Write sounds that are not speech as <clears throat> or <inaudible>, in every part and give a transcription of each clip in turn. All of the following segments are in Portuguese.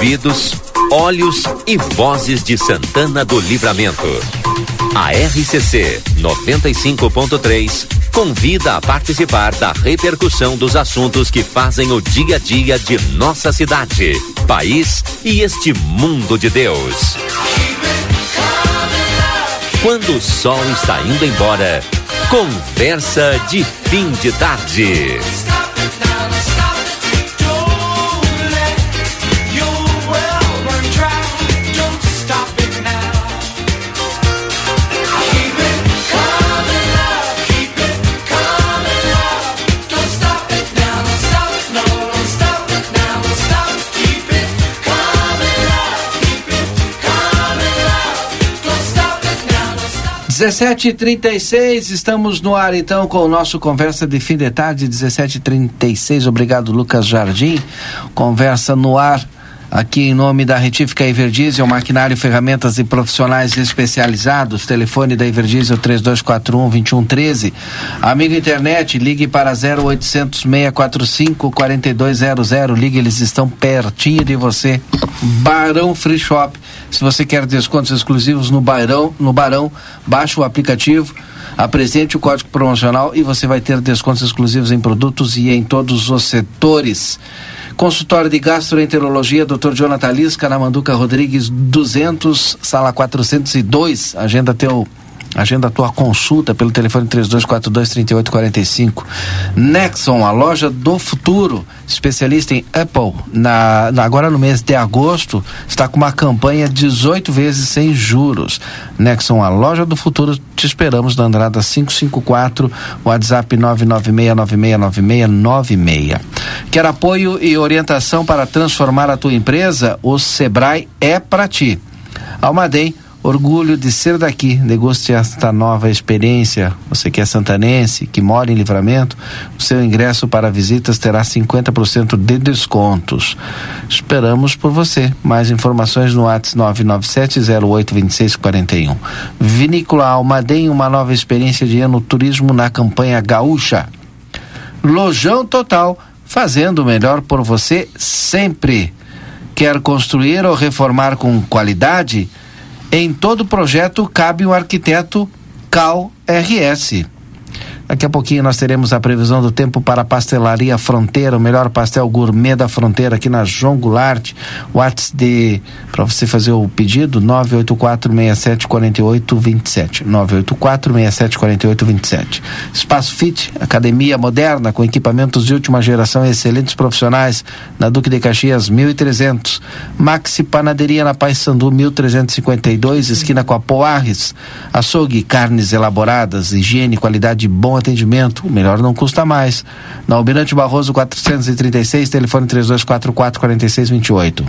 ouvidos, olhos e vozes de Santana do Livramento. A RCC 95.3 convida a participar da repercussão dos assuntos que fazem o dia a dia de nossa cidade, país e este mundo de Deus. Quando o sol está indo embora, conversa de fim de tarde. 17h36, estamos no ar então com o nosso Conversa de Fim de Tarde, 17h36. Obrigado, Lucas Jardim. Conversa no ar aqui em nome da Retífica Everdiesel, maquinário, ferramentas e profissionais especializados. Telefone da Everdiesel 3241-2113. Amigo internet, ligue para 0800 645 4200. Ligue, eles estão pertinho de você. Barão Free Shop. Se você quer descontos exclusivos no Barão, no Barão, baixe o aplicativo apresente o código promocional e você vai ter descontos exclusivos em produtos e em todos os setores. Consultório de Gastroenterologia, Dr. Jonathan Lisca, na Manduca Rodrigues 200, sala 402. Agenda teu Agenda a tua consulta pelo telefone 3242-3845. Nexon, a loja do futuro, especialista em Apple, na, agora no mês de agosto, está com uma campanha 18 vezes sem juros. Nexon, a loja do futuro, te esperamos na Andrada 554, WhatsApp 996969696. Quer apoio e orientação para transformar a tua empresa? O Sebrae é para ti. Almaden Orgulho de ser daqui, negocie esta nova experiência. Você que é santanense, que mora em livramento, o seu ingresso para visitas terá 50% de descontos. Esperamos por você. Mais informações no WhatsApp 997082641. Vinícola Almaden, uma nova experiência de ano turismo na campanha Gaúcha. Lojão Total, fazendo o melhor por você sempre. Quer construir ou reformar com qualidade? Em todo projeto cabe o arquiteto Cal RS. Daqui a pouquinho nós teremos a previsão do tempo para a pastelaria Fronteira, o melhor pastel gourmet da fronteira aqui na João Goulart. WhatsApp de para você fazer o pedido 984674827. 984674827. Espaço Fit, academia moderna com equipamentos de última geração e excelentes profissionais na Duque de Caxias 1300. Maxi Panaderia na Paz Sandu 1352, esquina com a Poarres. Açougue, carnes elaboradas, higiene, qualidade bom atendimento, o melhor não custa mais. Na Almirante Barroso 436, telefone 3244 4628.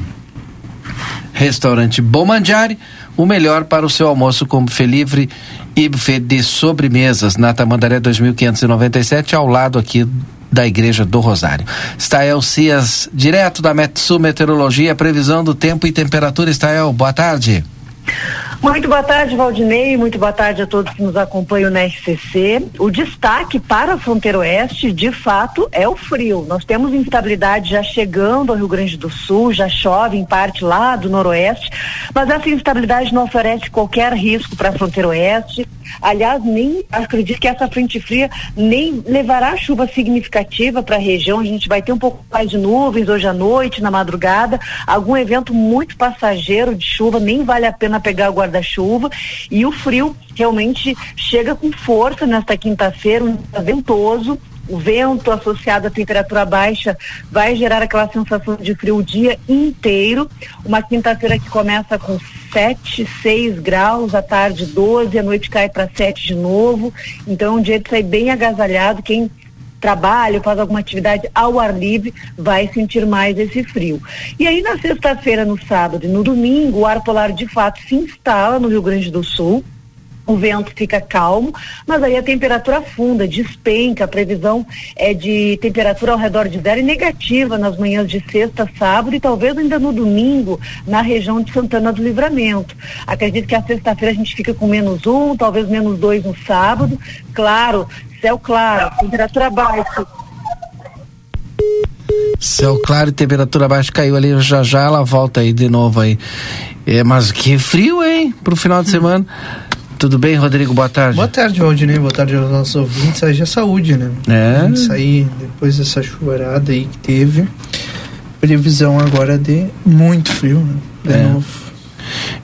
Restaurante Bomandiari, o melhor para o seu almoço com buffet livre e buffet de sobremesas na Tamandaré 2597, ao lado aqui da Igreja do Rosário. Stael Cias, direto da Metsu Meteorologia, previsão do tempo e temperatura. Stael, boa tarde. Muito boa tarde, Valdinei. Muito boa tarde a todos que nos acompanham na RCC. O destaque para a fronteira oeste, de fato, é o frio. Nós temos instabilidade já chegando ao Rio Grande do Sul, já chove em parte lá do noroeste, mas essa instabilidade não oferece qualquer risco para a fronteira oeste. Aliás, nem acredito que essa frente fria nem levará chuva significativa para a região. A gente vai ter um pouco mais de nuvens hoje à noite, na madrugada, algum evento muito passageiro de chuva, nem vale a pena pegar o guarda-chuva. E o frio realmente chega com força nesta quinta-feira, um ventoso o vento associado à temperatura baixa vai gerar aquela sensação de frio o dia inteiro. Uma quinta-feira que começa com 7, 6 graus, à tarde 12, à noite cai para 7 de novo. Então, um dia de sair bem agasalhado. Quem trabalha, faz alguma atividade ao ar livre, vai sentir mais esse frio. E aí na sexta-feira, no sábado e no domingo, o ar polar de fato se instala no Rio Grande do Sul o vento fica calmo, mas aí a temperatura afunda, despenca, a previsão é de temperatura ao redor de zero e negativa nas manhãs de sexta, sábado e talvez ainda no domingo na região de Santana do Livramento. Acredito que a sexta-feira a gente fica com menos um, talvez menos dois no sábado. Claro, céu claro, temperatura baixa Céu claro e temperatura baixa caiu ali, já já ela volta aí de novo aí. É, mas que frio, hein, pro final de semana. Tudo bem, Rodrigo? Boa tarde. Boa tarde, Valdinei. Boa tarde aos nossos ouvintes. Aí já saúde, né? É. Sair depois dessa chuvarada aí que teve. Previsão agora de muito frio, né? De É. novo.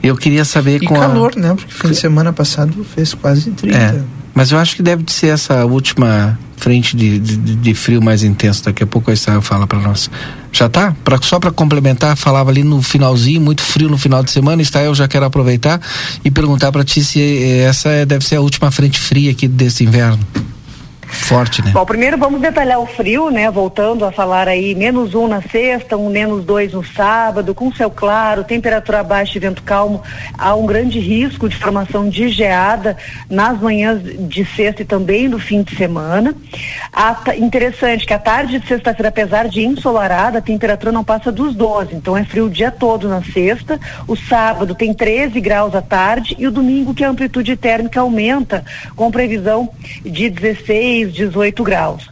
Eu queria saber E com calor, a... né? Porque fim de semana passado fez quase 30. É. Mas eu acho que deve de ser essa última frente de, de, de frio mais intenso. Daqui a pouco a Israel fala para nós. Já tá? Pra, só para complementar, falava ali no finalzinho, muito frio no final de semana. Israel, já quero aproveitar e perguntar para ti se eh, essa é- deve ser a última frente fria aqui desse inverno. Forte, né? Bom, primeiro vamos detalhar o frio, né? Voltando a falar aí, menos um na sexta, um menos dois no sábado, com céu claro, temperatura baixa e vento calmo. Há um grande risco de formação de geada nas manhãs de sexta e também no fim de semana. A interessante que a tarde de sexta-feira, apesar de ensolarada, a temperatura não passa dos 12, então é frio o dia todo na sexta. O sábado tem 13 graus à tarde e o domingo que a amplitude térmica aumenta, com previsão de 16, 18 graus.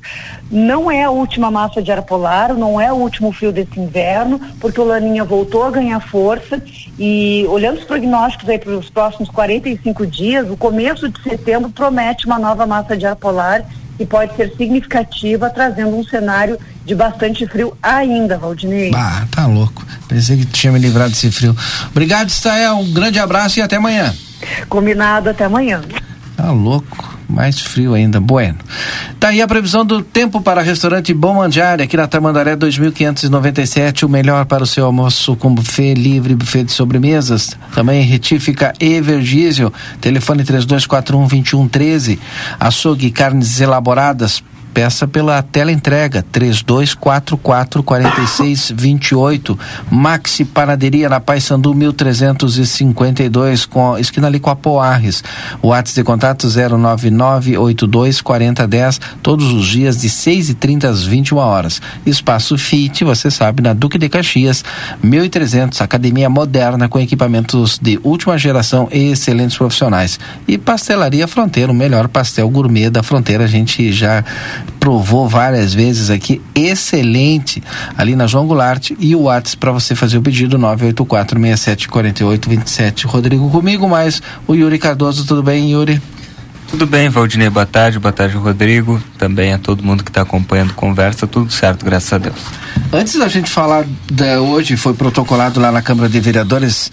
Não é a última massa de ar polar, não é o último frio desse inverno, porque o Laninha voltou a ganhar força e olhando os prognósticos aí para os próximos 45 dias, o começo de setembro promete uma nova massa de ar polar que pode ser significativa, trazendo um cenário de bastante frio ainda, Valdinei. Bah, tá louco. Pensei que tinha me livrado desse frio. Obrigado, Israel. Um grande abraço e até amanhã. Combinado até amanhã. Tá louco. Mais frio ainda. Bueno. Tá aí a previsão do tempo para restaurante Bom Mandiária, aqui na Tamandaré 2597. O melhor para o seu almoço com buffet livre, buffet de sobremesas. Também retífica Everdiesel. Telefone 3241-2113. Açougue Carnes Elaboradas. Peça pela tela entrega 3244 4628 Maxi Panaderia na Paysandu 1352 com esquina ali com a Poarres. O WhatsApp de contato 09982 4010 todos os dias de 6 e 30 às 21 horas. Espaço Fit, você sabe, na Duque de Caxias 1300 academia moderna com equipamentos de última geração e excelentes profissionais. E Pastelaria Fronteira, o melhor pastel gourmet da fronteira, a gente já provou várias vezes aqui, excelente, ali na João Goulart e o WhatsApp para você fazer o pedido 984 67 48 27. Rodrigo comigo, mais o Yuri Cardoso, tudo bem, Yuri? Tudo bem, Valdinei, boa tarde, boa tarde, Rodrigo, também a todo mundo que está acompanhando a conversa, tudo certo, graças a Deus. Antes da gente falar da hoje, foi protocolado lá na Câmara de Vereadores,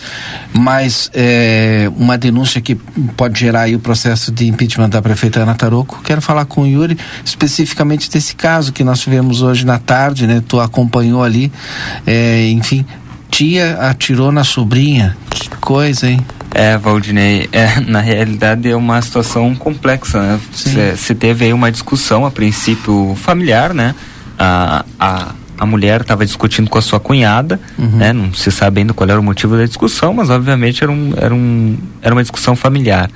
mais é, uma denúncia que pode gerar o processo de impeachment da prefeita Ana Taroco. Quero falar com o Yuri especificamente desse caso que nós tivemos hoje na tarde, né? Tu acompanhou ali, é, enfim, tia atirou na sobrinha. Que coisa, hein? É, Valdinei, é, <laughs> na realidade é uma situação complexa, né? Se teve aí uma discussão, a princípio familiar, né? A, a, a mulher estava discutindo com a sua cunhada, Uhum. né? Não se sabe ainda qual era o motivo da discussão, mas obviamente era, um, era, um, era uma discussão familiar.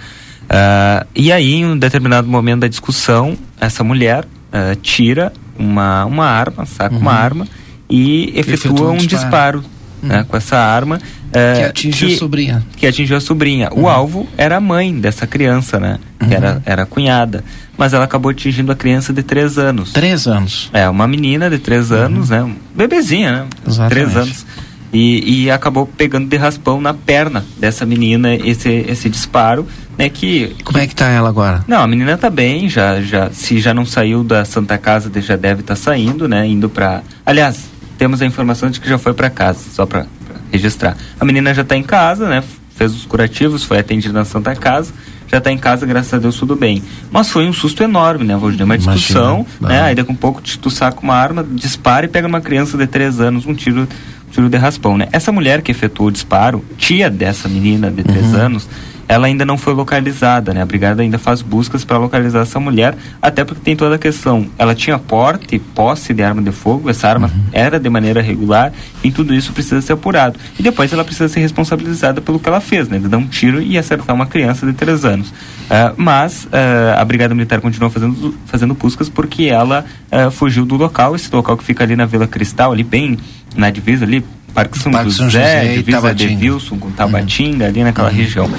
Ah, e aí, em um determinado momento da discussão, essa mulher ah, tira uma, uma arma, saca uma arma e efetua, Efetua um um disparo. Disparo, né, com essa arma. ah, que atinge a sobrinha. que atingiu a sobrinha. O alvo era a mãe dessa criança, né? Que era, era a cunhada. Mas ela acabou atingindo a criança de três anos. Três anos. É, uma menina de três anos, né? Um bebezinha, né? Exatamente. Três anos. E, e acabou pegando de raspão na perna dessa menina esse, esse disparo, né? Que. Como é que tá ela agora? Não, a menina tá bem, já, já, se já não saiu da Santa Casa, já deve estar saindo, né? Indo pra. Aliás, temos a informação de que já foi pra casa, só pra registrar. A menina já tá em casa, né? Fez os curativos, foi atendida na Santa Casa, já tá em casa, graças a Deus, tudo bem. Mas foi um susto enorme, né? Vou uma Imagina. discussão, né? Ah. Aí daqui um pouco tu saca uma arma, dispara e pega uma criança de três anos, um tiro, um tiro de raspão, né? Essa mulher que efetuou o disparo, tia dessa menina de três Uhum. anos, ela ainda não foi localizada, né? A brigada ainda faz buscas para localizar essa mulher, até porque tem toda a questão. Ela tinha porte posse de arma de fogo, essa arma Uhum. era de maneira regular, e tudo isso precisa ser apurado. E depois ela precisa ser responsabilizada pelo que ela fez, né? De dar um tiro e acertar uma criança de três anos. Ah, mas ah, a brigada militar continuou fazendo, fazendo buscas porque ela ah, fugiu do local, esse local que fica ali na Vila Cristal, ali bem na divisa ali, Parque São Parque José, São José divisa de. Wilson com Tabatinga, ali Uhum. naquela região.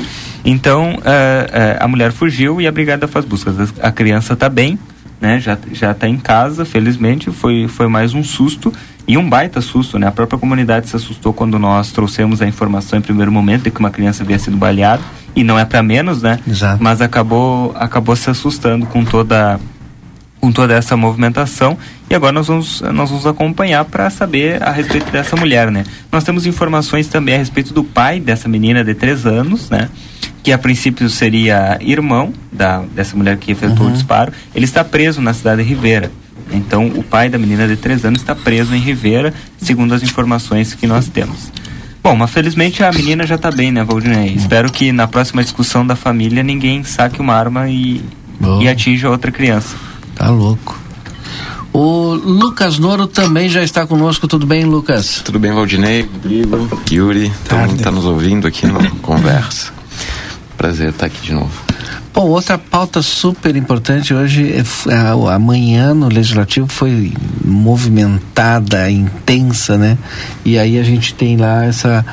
Então, eh, eh, a mulher fugiu e a brigada faz buscas. A a criança está bem, né? Já, já tá em casa, felizmente. Foi, foi mais um susto E um baita susto, né? A própria comunidade se assustou quando nós trouxemos a informação em primeiro momento de que uma criança havia sido baleada. E não é para menos, né? Exato. Mas acabou, acabou se assustando com toda com toda essa movimentação e agora nós vamos, nós vamos acompanhar para saber a respeito dessa mulher, né? Nós temos informações também a respeito do pai dessa menina de três anos, né? Que a princípio seria irmão da, dessa mulher que efetuou Uhum. o disparo. Ele está preso na cidade de Ribeira. Então, o pai da menina de três anos está preso em Ribeira, segundo as informações que nós temos. Bom, mas felizmente a menina já está bem, né, Valdinei? Espero que na próxima discussão da família ninguém saque uma arma e, Bom. e atinja outra criança. Tá louco. O Lucas Noro também já está conosco. Tudo bem, Lucas? Tudo bem, Valdinei, Rodrigo, Yuri, todo mundo está nos ouvindo aqui na <laughs> conversa. Prazer estar aqui de novo. Bom, outra pauta super importante hoje, é a- amanhã no Legislativo foi movimentada, intensa, né? E aí a gente tem lá essa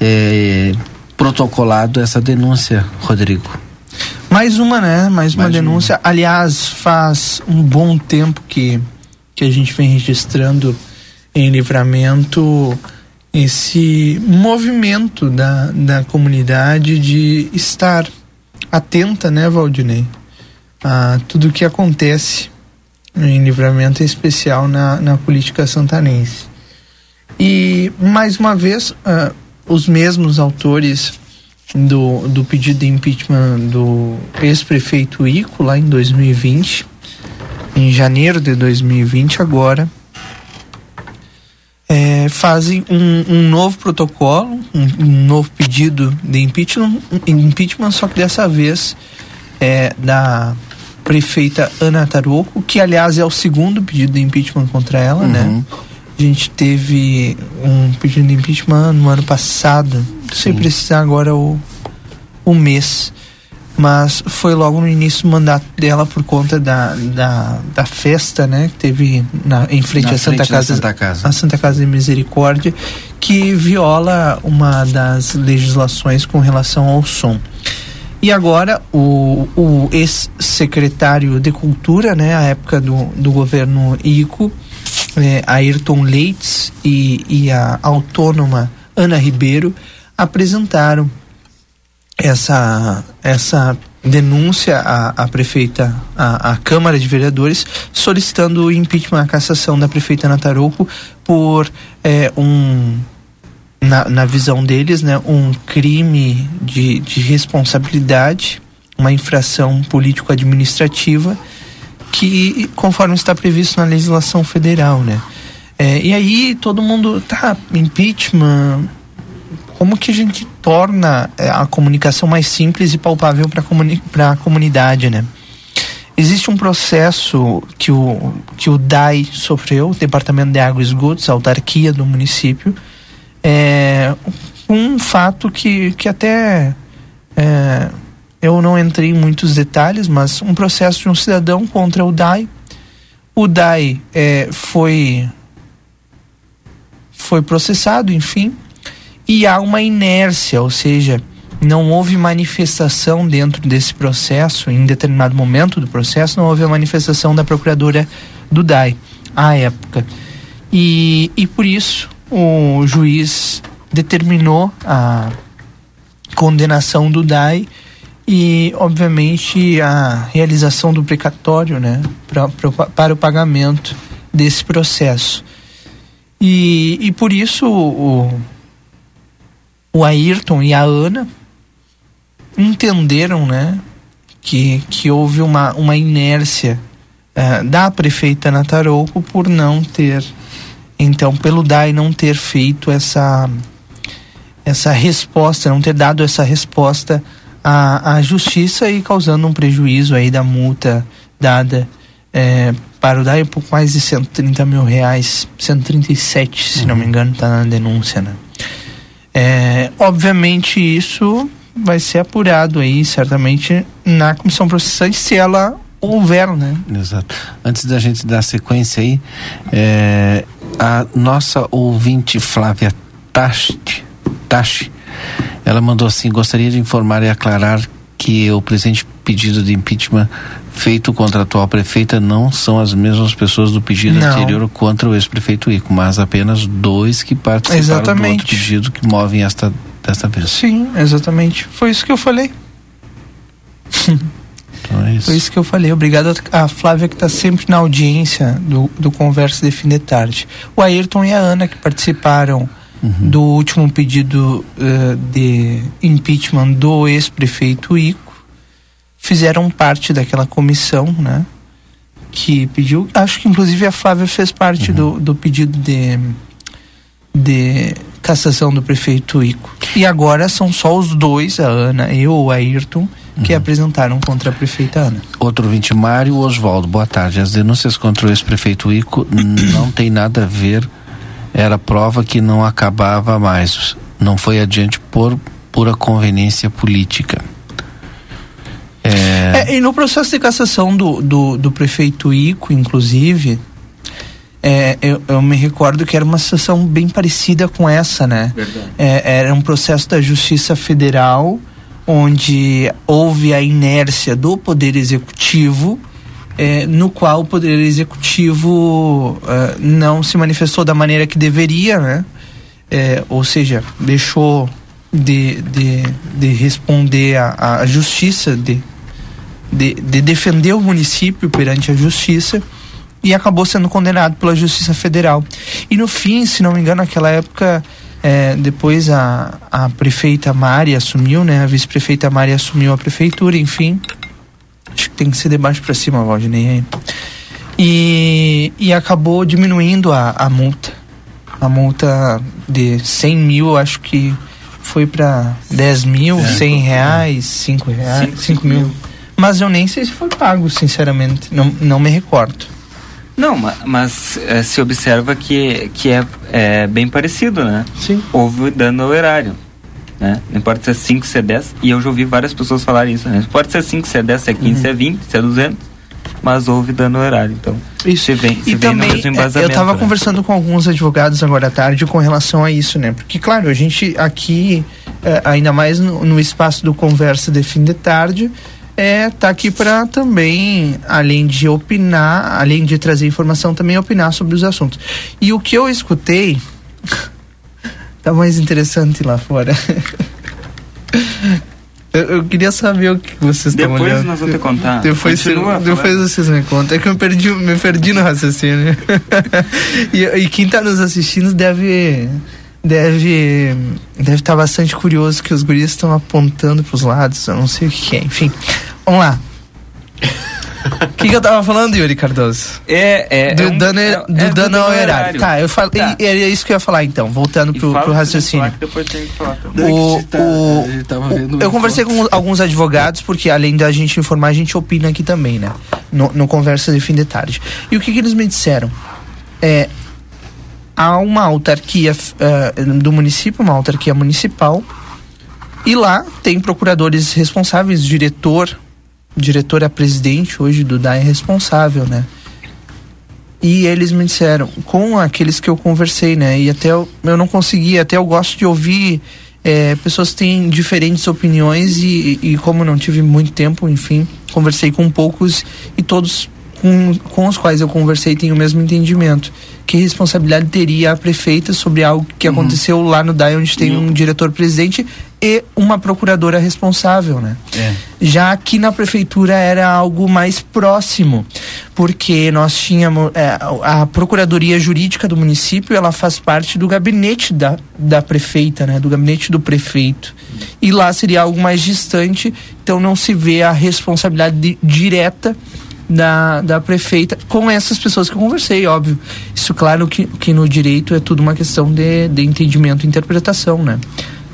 é, protocolado essa denúncia, Rodrigo. Mais uma, né? Mais uma Mais denúncia. Aliás, faz um bom tempo que, que a gente vem registrando em livramento esse movimento da, da comunidade de estar atenta, né, Valdinei? A tudo que acontece em livramento, em especial na, na política santanense. E, mais uma vez, ah, os mesmos autores do, do pedido de impeachment do ex-prefeito Ico lá em 2020, em janeiro de 2020 agora, é, fazem um, um novo protocolo, um, um novo pedido de impeachment, impeachment, só que dessa vez é da prefeita Ana Taroco, que aliás é o segundo pedido de impeachment contra ela, né? Uhum. A gente teve um pedido de impeachment no ano passado, sem precisar agora o, o mês. Mas foi logo no início do mandato dela por conta da, da, da festa, né? Que teve na, em frente Na à Santa frente da Casa, Santa Casa. a Santa Casa de Misericórdia, que viola uma das legislações com relação ao som. E agora o, o ex-secretário de Cultura, né, à época do, do governo Ico, é, Ayrton Leitz e, e a autônoma Ana Ribeiro apresentaram essa, essa denúncia à, à prefeita, à, à Câmara de Vereadores, solicitando o impeachment, a cassação da prefeita Ana Tarouco por é, um na, na visão deles, né, um crime de, de responsabilidade, uma infração político-administrativa que, conforme está previsto na legislação federal, né. É, e aí todo mundo, tá, impeachment, como que a gente torna é, a comunicação mais simples e palpável para comuni a comunidade, né? Existe um processo que o, que o DAI sofreu, o Departamento de Água e Esgotos, a autarquia do município, é um fato que, que até é, eu não entrei em muitos detalhes, mas um processo de um cidadão contra o DAI. O DAI é, foi foi processado, enfim, e há uma inércia, ou seja, não houve manifestação dentro desse processo, em determinado momento do processo, não houve a manifestação da procuradora do DAI à época. E, e por isso o juiz determinou a condenação do DAI e, obviamente, a realização do precatório né, pra, pra, para o pagamento desse processo. E, e por isso o, o Ayrton e a Ana entenderam né, que, que houve uma, uma inércia uh, da prefeita Natarouco por não ter, então, pelo DAI não ter feito essa, essa resposta, não ter dado essa resposta à, à justiça e causando um prejuízo aí da multa dada é, para o DAI mais de 130 mil reais, 137, se uhum. não me engano, está na denúncia, né? É, obviamente isso vai ser apurado aí, certamente, na comissão processante, se ela houver, né? Exato. Antes da gente dar sequência aí, é, a nossa ouvinte Flávia Tachi, ela mandou assim, gostaria de informar e aclarar que o presidente pedido de impeachment feito contra a atual prefeita não são as mesmas pessoas do pedido Não. anterior contra o ex-prefeito Ico, mas apenas dois que participaram do Exatamente. outro pedido que movem esta desta vez. Sim, exatamente. Foi isso que eu falei. Então é isso. Foi isso que eu falei. Obrigado a Flávia que está sempre na audiência do, do Conversa de Fim de Tarde. O Ayrton e a Ana que participaram do último pedido eh, de impeachment do ex-prefeito Ico fizeram parte daquela comissão, né? Que pediu. Acho que inclusive a Flávia fez parte do, do pedido de, de cassação do prefeito Ico. E agora são só os dois, a Ana e o Ayrton, que apresentaram contra a prefeita Ana. Outro ouvinte, Mário Oswaldo, boa tarde. As denúncias contra o ex-prefeito Ico <clears throat> não tem nada a ver, era prova que não acabava mais. Não foi adiante por pura conveniência política. É, É, e no processo de cassação do, do, do prefeito Ico, inclusive, é, eu, eu me recordo que era uma situação bem parecida com essa, né? É, era um processo da Justiça Federal onde houve a inércia do Poder Executivo, é, no qual o Poder Executivo é, não se manifestou da maneira que deveria, né? Ou seja, deixou de, de, de responder à à justiça, de, de, de defender o município perante a justiça e acabou sendo condenado pela Justiça Federal. E no fim, se não me engano, naquela época, é, depois a, a prefeita Mari assumiu, né? A vice-prefeita Mari assumiu a prefeitura, enfim. Acho que tem que ser de baixo para cima, Valdinei. aí. E, e acabou diminuindo a, a multa. A multa de 100 mil, acho que foi para 10 mil, 100 reais, 5 reais, Cinco- 5 mil. mil. Mas eu nem sei se foi pago, sinceramente. Não, não me recordo. Não, ma- mas eh, se observa que, que é, é bem parecido, né? Sim. Houve dano ao erário. Né? Não importa se é 5, se é 10. E eu já ouvi várias pessoas falarem isso. Né? Não importa se é 5, se é 10, se é 15, se é 20, se é 200. Mas houve dano ao erário. Então, Isso. se vem, se E vem também, mesmo é, embasamento. eu estava né? conversando com alguns advogados agora à tarde com relação a isso, né? Porque, claro, a gente aqui, é, ainda mais no, no espaço do Conversa de Fim de Tarde, é, tá aqui para também, além de opinar, além de trazer informação, também opinar sobre os assuntos. E o que eu escutei <laughs> tá mais interessante lá fora. <laughs> eu, eu queria saber o que vocês estão Depois olhando. nós vamos te contar. Depois, Continua depois vocês me contam. É que eu perdi, me perdi no raciocínio. <laughs> e, e quem tá nos assistindo deve. Deve. Deve estar bastante curioso que os guris estão apontando pros lados. Eu não sei o que é. Enfim, vamos lá. O que, que eu tava falando, Yuri Cardoso? É, é, do é um- dano, é- do é dano ao erário. Tá, eu falei. Tá. e- Era isso que eu ia falar então, voltando E pro, fala pro raciocínio. falar. O- tá- o- Eu um conversei com alguns advogados, porque além da gente informar, a gente opina aqui também, né? No, no Conversa de Fim de Tarde. E o que, que eles me disseram? É, há uma autarquia eh, do município, uma autarquia municipal, e lá tem procuradores responsáveis, diretor, diretor é presidente hoje do DAE é responsável, né? E eles me disseram, com aqueles que eu conversei, né? E até eu, eu não consegui, até eu gosto de ouvir é, pessoas que têm diferentes opiniões e, e como não tive muito tempo, enfim, conversei com poucos e todos com, com os quais eu conversei têm o mesmo entendimento. Que responsabilidade teria a prefeita sobre algo que aconteceu lá no DAI, onde tem um diretor-presidente e uma procuradora responsável, né? É. Já aqui na prefeitura era algo mais próximo, porque nós tínhamos é, a procuradoria jurídica do município, ela faz parte do gabinete da, da prefeita, né, do gabinete do prefeito. E lá seria algo mais distante, então não se vê a responsabilidade di- direta da, da prefeita com essas pessoas que eu conversei, óbvio. Isso, claro, que, que no direito é tudo uma questão de, de entendimento e interpretação, né?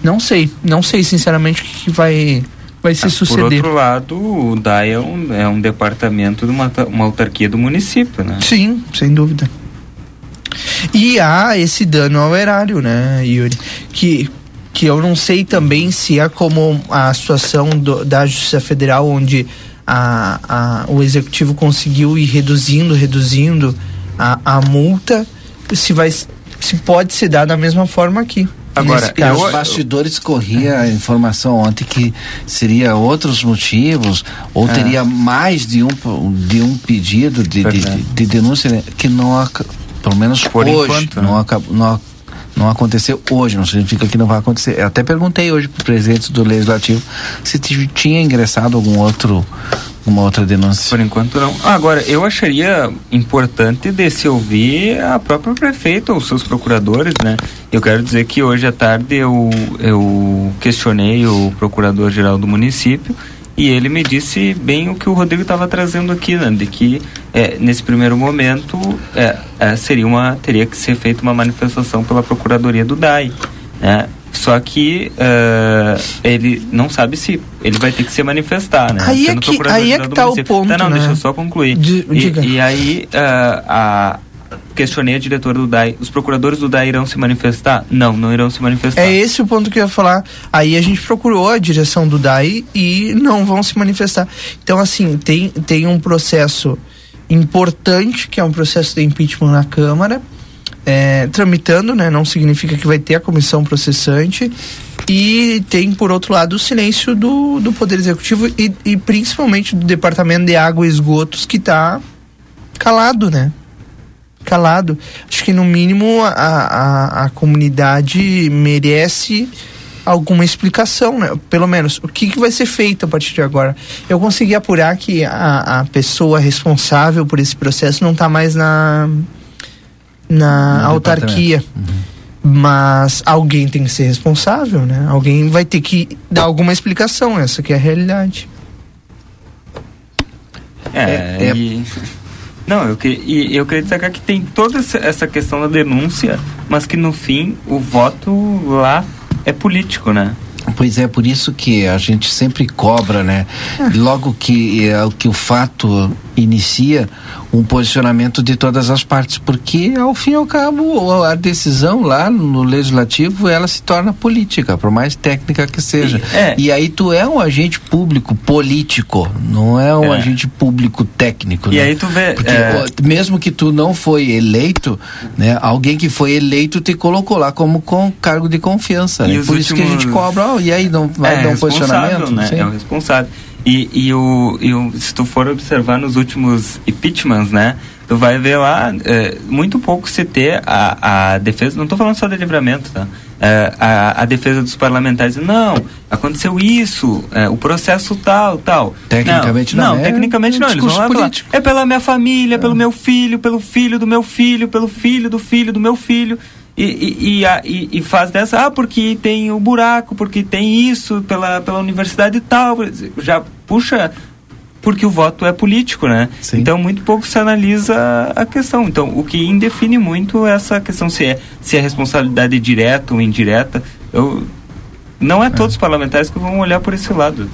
Não sei, não sei sinceramente o que, que vai, vai se Ah, Por suceder. outro lado, o DAI é um, é um departamento de uma, uma autarquia do município, né? Sim, sem dúvida. E há esse dano ao erário, né, Yuri? Que, que eu não sei também se é como a situação do- da Justiça Federal, onde a, a, o executivo conseguiu ir reduzindo, reduzindo a, a multa, se vai se pode se dar da mesma forma aqui. Agora, caso, eu, os bastidores corria a informação ontem que seria outros motivos ou é. teria mais de um de um pedido de, de, de, de, denúncia né, que não pelo menos Por hoje enquanto, não, né? não não aconteceu hoje, não significa que não vai acontecer. Eu até perguntei hoje para o presidente do Legislativo se tinha ingressado algum outro uma outra denúncia. Por enquanto não. Agora, eu acharia importante de se ouvir a própria prefeita ou seus procuradores, né? Eu quero dizer que hoje à tarde eu, eu questionei o procurador-geral do município e ele me disse bem o que o Rodrigo estava trazendo aqui, né? De que é, nesse primeiro momento é, é, seria uma, teria que ser feita uma manifestação pela Procuradoria do DAI, né? Só que uh, ele não sabe se ele vai ter que se manifestar, né? Aí é que, aí é que tá o ponto, Não, não, né? deixa eu só concluir. D e, e, aí uh, a questionei a diretora do DAI, os procuradores do DAI irão se manifestar? Não, não irão se manifestar. É esse o ponto que eu ia falar. Aí a gente procurou a direção do DAI e não vão se manifestar. Então, assim, tem, tem um processo importante, que é um processo de impeachment na Câmara, é, tramitando, né? Não significa que vai ter a comissão processante. E tem, por outro lado, o silêncio do, do Poder Executivo e, e principalmente do Departamento de Água e Esgotos, que está calado, né? Calado. Acho que, no mínimo, a, a, a comunidade merece alguma explicação, né? Pelo menos, o que, que vai ser feito a partir de agora? Eu consegui apurar que a, a pessoa responsável por esse processo não está mais na na no autarquia. Uhum. Mas alguém tem que ser responsável, né? Alguém vai ter que dar alguma explicação, essa que é a realidade. É, é, é... E... Não, eu, que, e eu queria destacar que tem toda essa questão da denúncia, mas que no fim o voto lá é político, né? Pois é, por isso que a gente sempre cobra, né? É. Logo que, é, que o fato inicia, um posicionamento de todas as partes, porque ao fim e ao cabo a decisão lá no legislativo ela se torna política, por mais técnica que seja. E, é. e aí tu é um agente público político, não é um é. agente público técnico. E né? aí tu vê, porque é... mesmo que tu não foi eleito, né, alguém que foi eleito te colocou lá como com cargo de confiança. Né? Por últimos... isso que a gente cobra, oh, e aí não vai é dar um posicionamento? Né? É o responsável. E, e, o, e o, se tu for observar nos últimos impeachments, né? Tu vai ver lá, é, muito pouco se ter a, a defesa, não estou falando só de livramento, tá? É, a, a, defesa dos parlamentares, não, aconteceu isso, é, o processo tal, tal. Tecnicamente não. Não, não é tecnicamente não, eles vão lá falar, é pela minha família, pelo é. meu filho, pelo filho do meu filho, pelo filho do filho do meu filho e, e, e, e, faz dessa, ah, porque tem o buraco, porque tem isso pela, pela universidade e tal, já puxa porque o voto é político, né? Sim. Então muito pouco se analisa a questão. Então o que indefine muito é essa questão se é se é responsabilidade direta ou indireta. Eu não é todos os parlamentares que vão olhar por esse lado.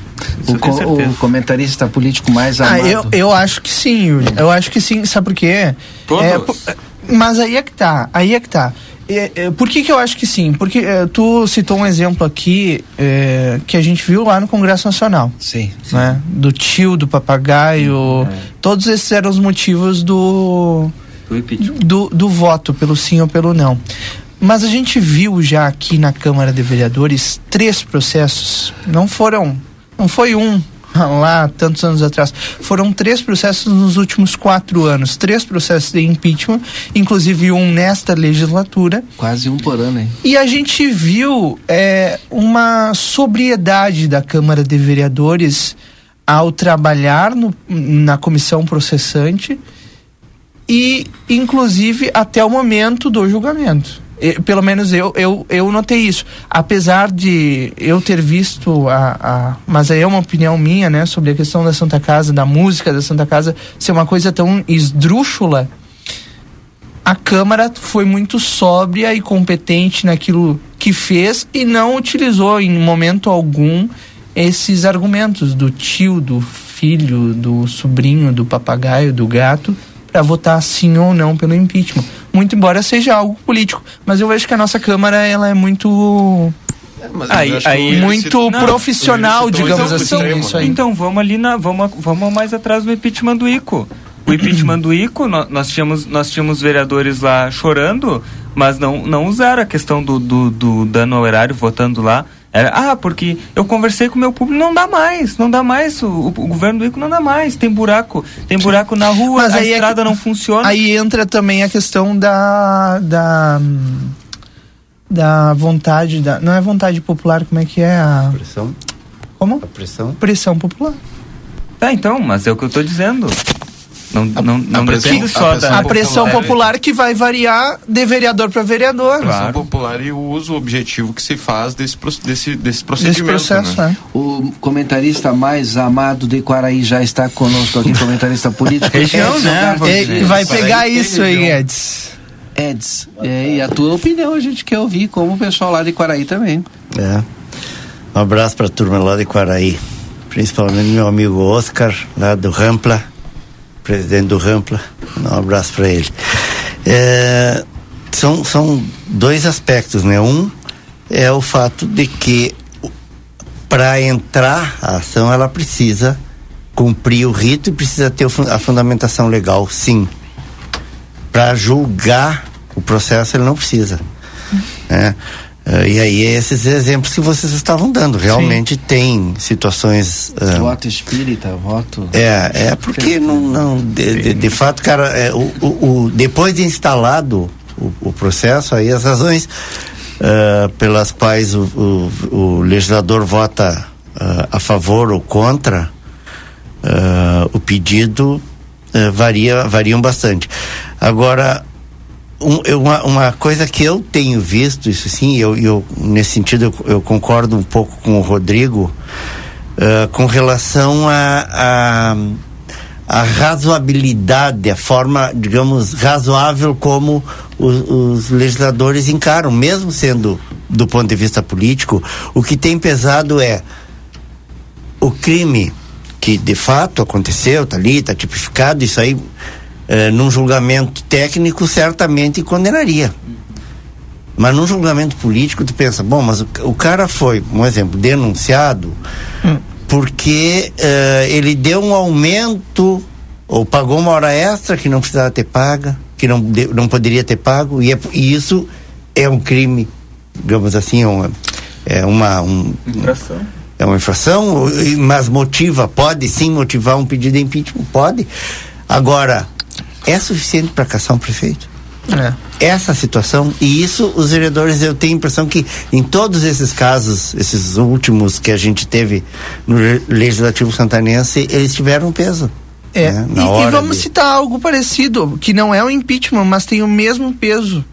O, co o, comentarista político mais amado. Ah, eu, eu acho que sim, Yuri. Eu acho que sim. Sabe por quê? Todos? É, mas aí é que tá. Aí é que tá. É, por que, que eu acho que sim? Porque é, tu citou um exemplo aqui é, que a gente viu lá no Congresso Nacional. Sim. sim. Né? Do tio, do papagaio. É. Todos esses eram os motivos do, do, do voto, pelo sim ou pelo não. Mas a gente viu já aqui na Câmara de Vereadores três processos. Não foram. Não foi um, lá tantos anos atrás. Foram três processos nos últimos quatro anos, três processos de impeachment, inclusive um nesta legislatura. Quase um por ano, hein? E a gente viu é, uma sobriedade da Câmara de Vereadores ao trabalhar no, na comissão processante e, inclusive, até o momento do julgamento pelo menos eu, eu, eu notei isso. Apesar de eu ter visto a, a. Mas aí é uma opinião minha, né? Sobre a questão da Santa Casa, da música da Santa Casa ser uma coisa tão esdrúxula. A Câmara foi muito sóbria e competente naquilo que fez e não utilizou em momento algum esses argumentos do tio, do filho, do sobrinho, do papagaio, do gato para votar sim ou não pelo impeachment. Muito embora seja algo político, mas eu vejo que a nossa Câmara ela é muito é, aí, aí muito não, profissional, digamos assim, extremo, isso aí. Então vamos ali na vamos vamos mais atrás do impeachment do Ico. O impeachment do Ico, nós, nós tínhamos nós tínhamos vereadores lá chorando mas não, não usaram a questão do, do, do dano ao erário votando lá. Era, ah, porque eu conversei com o meu público, não dá mais, não dá mais, o, o, o governo do Ico não dá mais, tem buraco, tem buraco na rua, Mas a aí é estrada que- não funciona. Aí entra também a questão da. da da vontade da não é vontade popular como é que é a Pressão? como A pressão? pressão popular Tá, então, mas é o que eu tô dizendo. Não, não, não depende a só pressão da. a pressão popular. popular que vai variar de vereador para vereador Pressão Claro. popular e o uso objetivo que se faz desse, desse, desse desse procedimento. processo né? né? O comentarista mais amado de Quaraí já está conosco aqui, comentarista político. <laughs> Região, né. É, vai pegar isso aí. Eds Eds, é, e a tua opinião a gente quer ouvir, como o pessoal lá de Quaraí também. É. Um abraço para a turma lá de Quaraí. Principalmente meu amigo Oscar, lá do Rampla, presidente do Rampla. Um abraço para ele. É, são, são dois aspectos, né? Um é o fato de que para entrar a ação ela precisa cumprir o rito e precisa ter a fundamentação legal, sim. Para julgar o processo ele não precisa. né? Eh, e aí esses exemplos que vocês estavam dando realmente tem situações ah, Voto espírita, voto. é, é porque não, não de, de, de fato, cara, é, o, o, o- depois de instalado o, o processo, aí as razões ah, pelas quais o, o, o legislador vota a favor ou contra o pedido ah, varia, variam bastante. Agora, um- uma, uma coisa que eu tenho visto, isso sim, eu, eu nesse sentido eu, eu concordo um pouco com o Rodrigo, ah, com relação a, a, a razoabilidade, a forma, digamos, razoável como os, os legisladores encaram, mesmo sendo do ponto de vista político, o que tem pesado é o crime que de fato aconteceu, tá ali, tá tipificado, isso aí eh, num julgamento técnico certamente condenaria. Mas num julgamento político tu pensa, bom, mas o, o cara foi, um exemplo, denunciado porque eh, ele deu um aumento ou pagou uma hora extra que não precisava ter paga, que não, de- não poderia ter pago, e, é- e isso é um crime, digamos assim, é uma, é uma, um, Infração. é uma infração, mas motiva, pode sim motivar um pedido de impeachment, pode. Agora, é suficiente para caçar um prefeito? é. Essa situação, e isso os vereadores, eu tenho a impressão que em todos esses casos, esses últimos que a gente teve no le- Legislativo Santanense, eles tiveram peso. É, né? e, e vamos de- citar algo parecido, que não é o impeachment, mas tem o mesmo peso.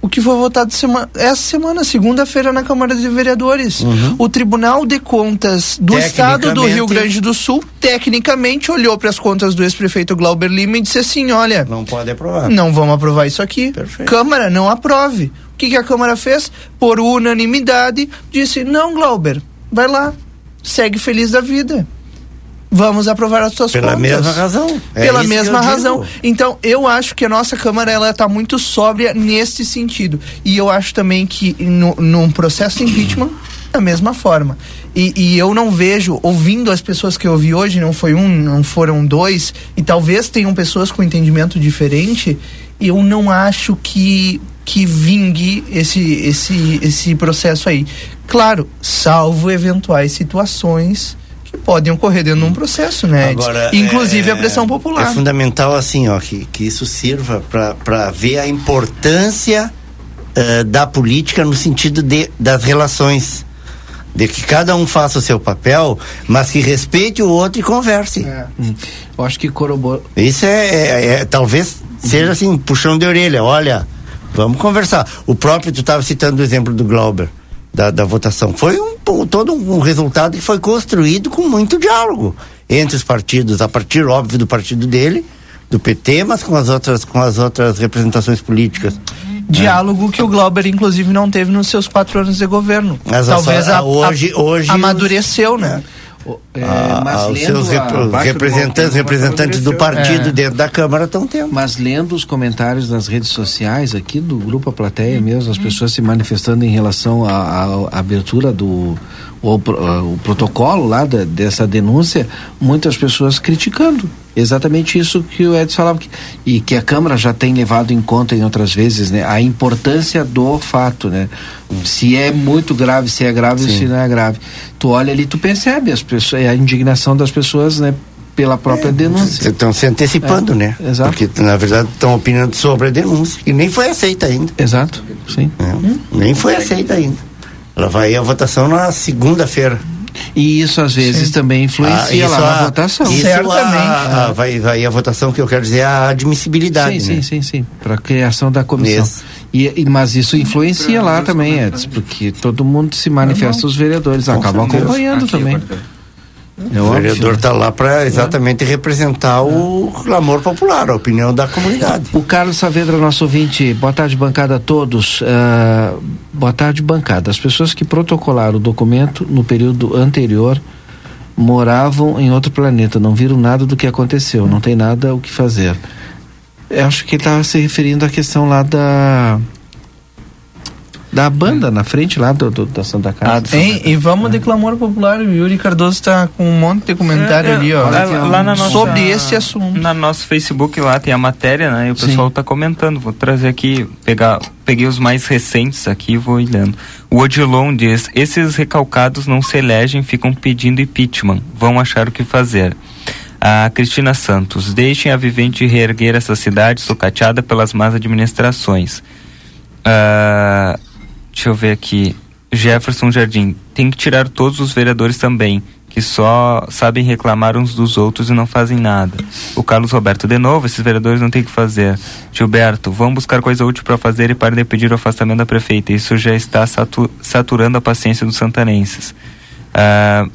O que foi votado sema- essa semana, segunda-feira, na Câmara de Vereadores. O Tribunal de Contas do Estado do Rio Grande do Sul, tecnicamente, olhou para as contas do ex-prefeito Glauber Lima e disse assim: olha, Não pode aprovar. não vamos aprovar isso aqui. Perfeito. Câmara, não aprove. O que, que a Câmara fez? Por unanimidade, disse: não, Glauber, vai lá, segue feliz da vida. Vamos aprovar as suas Pela contas. mesma razão. É Pela mesma razão. digo. Então, eu acho que a nossa Câmara ela está muito sóbria nesse sentido. E eu acho também que no, num processo de impeachment, da mesma forma. E, e eu não vejo, ouvindo as pessoas que eu ouvi hoje, não foi um, não foram dois, e talvez tenham pessoas com entendimento diferente, eu não acho que que vingue esse, esse, esse processo aí. Claro, salvo eventuais situações que podem ocorrer dentro de um processo, né? Agora, Inclusive é- a pressão popular. É fundamental, assim, ó, que, que isso sirva para ver a importância eh, da política no sentido de, das relações. De que cada um faça o seu papel, mas que respeite o outro e converse. Hum. Eu acho que corroborou. Isso é, é- é- talvez seja assim, puxão de orelha. Olha, vamos conversar. O próprio, tu estava citando o exemplo do Glauber, da, da votação. Foi um, todo um resultado que foi construído com muito diálogo entre os partidos, a partir, óbvio, do partido dele, do PT, mas com as outras, com as outras representações políticas. Diálogo que o Glauber, inclusive, não teve nos seus quatro anos de governo. Mas Talvez a- a, hoje- a- hoje amadureceu, né? É, a- mas aos lendo seus rep- representantes, representantes do partido É. dentro da Câmara estão tendo. Mas lendo os comentários nas redes sociais aqui do grupo A Plateia mesmo, as pessoas se manifestando em relação à abertura do o, ah, o protocolo lá da- dessa denúncia, muitas pessoas criticando. Exatamente isso que o Edson falava que, e que a Câmara já tem levado em conta em outras vezes, né? A importância do fato, né? Se é muito grave, se é grave ou se não é grave. Tu olha ali, tu percebe as pessoas, a indignação das pessoas, né? Pela própria denúncia. Estão se antecipando, É, né? exato. Porque, na verdade, estão opinando sobre a denúncia, que nem foi aceita ainda. Exato, sim. né? Nem foi aceita ainda. Ela vai ir à votação na segunda-feira. E isso às vezes também influencia Ah, lá isso na a- votação. Isso Certamente. a- a- vai, vai a votação que eu quero dizer é a admissibilidade. Sim, né? sim, sim, sim. Para a criação da comissão. Isso. E, e- mas isso influencia lá também, Edson, porque todo mundo se manifesta, os vereadores acabam certeza. acompanhando Aqui, também. É O vereador está lá para exatamente representar o clamor popular, a opinião da comunidade. O Carlos Saavedra, nosso ouvinte, boa tarde, bancada a todos. Ah, boa tarde, bancada. As pessoas que protocolaram o documento no período anterior moravam em outro planeta, não viram nada do que aconteceu, não tem nada o que fazer. Eu acho que ele estava se referindo à questão lá da. Da banda na frente lá do, do- da Santa Casa. Ah, Hein? E vamos de clamor popular. O Yuri Cardoso está com um monte de comentário É, é, ali, ó. lá- lá na nossa- sobre este assunto. Na nosso Facebook lá tem a matéria, né? E o pessoal tá comentando. Vou trazer aqui, pegar, peguei os mais recentes aqui e vou olhando. O Odilon diz: esses recalcados não se elegem, ficam pedindo impeachment. Vão achar o que fazer. A Cristina Santos, deixem a vivente reerguer essa cidade socateada pelas más administrações. Ah, deixa eu ver aqui. Jefferson Jardim, tem que tirar todos os vereadores também, que só sabem reclamar uns dos outros e não fazem nada. O Carlos Roberto, de novo, esses vereadores não têm que fazer. Gilberto, vão buscar coisa útil para fazer e parem de pedir o afastamento da prefeita. Isso já está satu- saturando a paciência dos santanenses. Ah,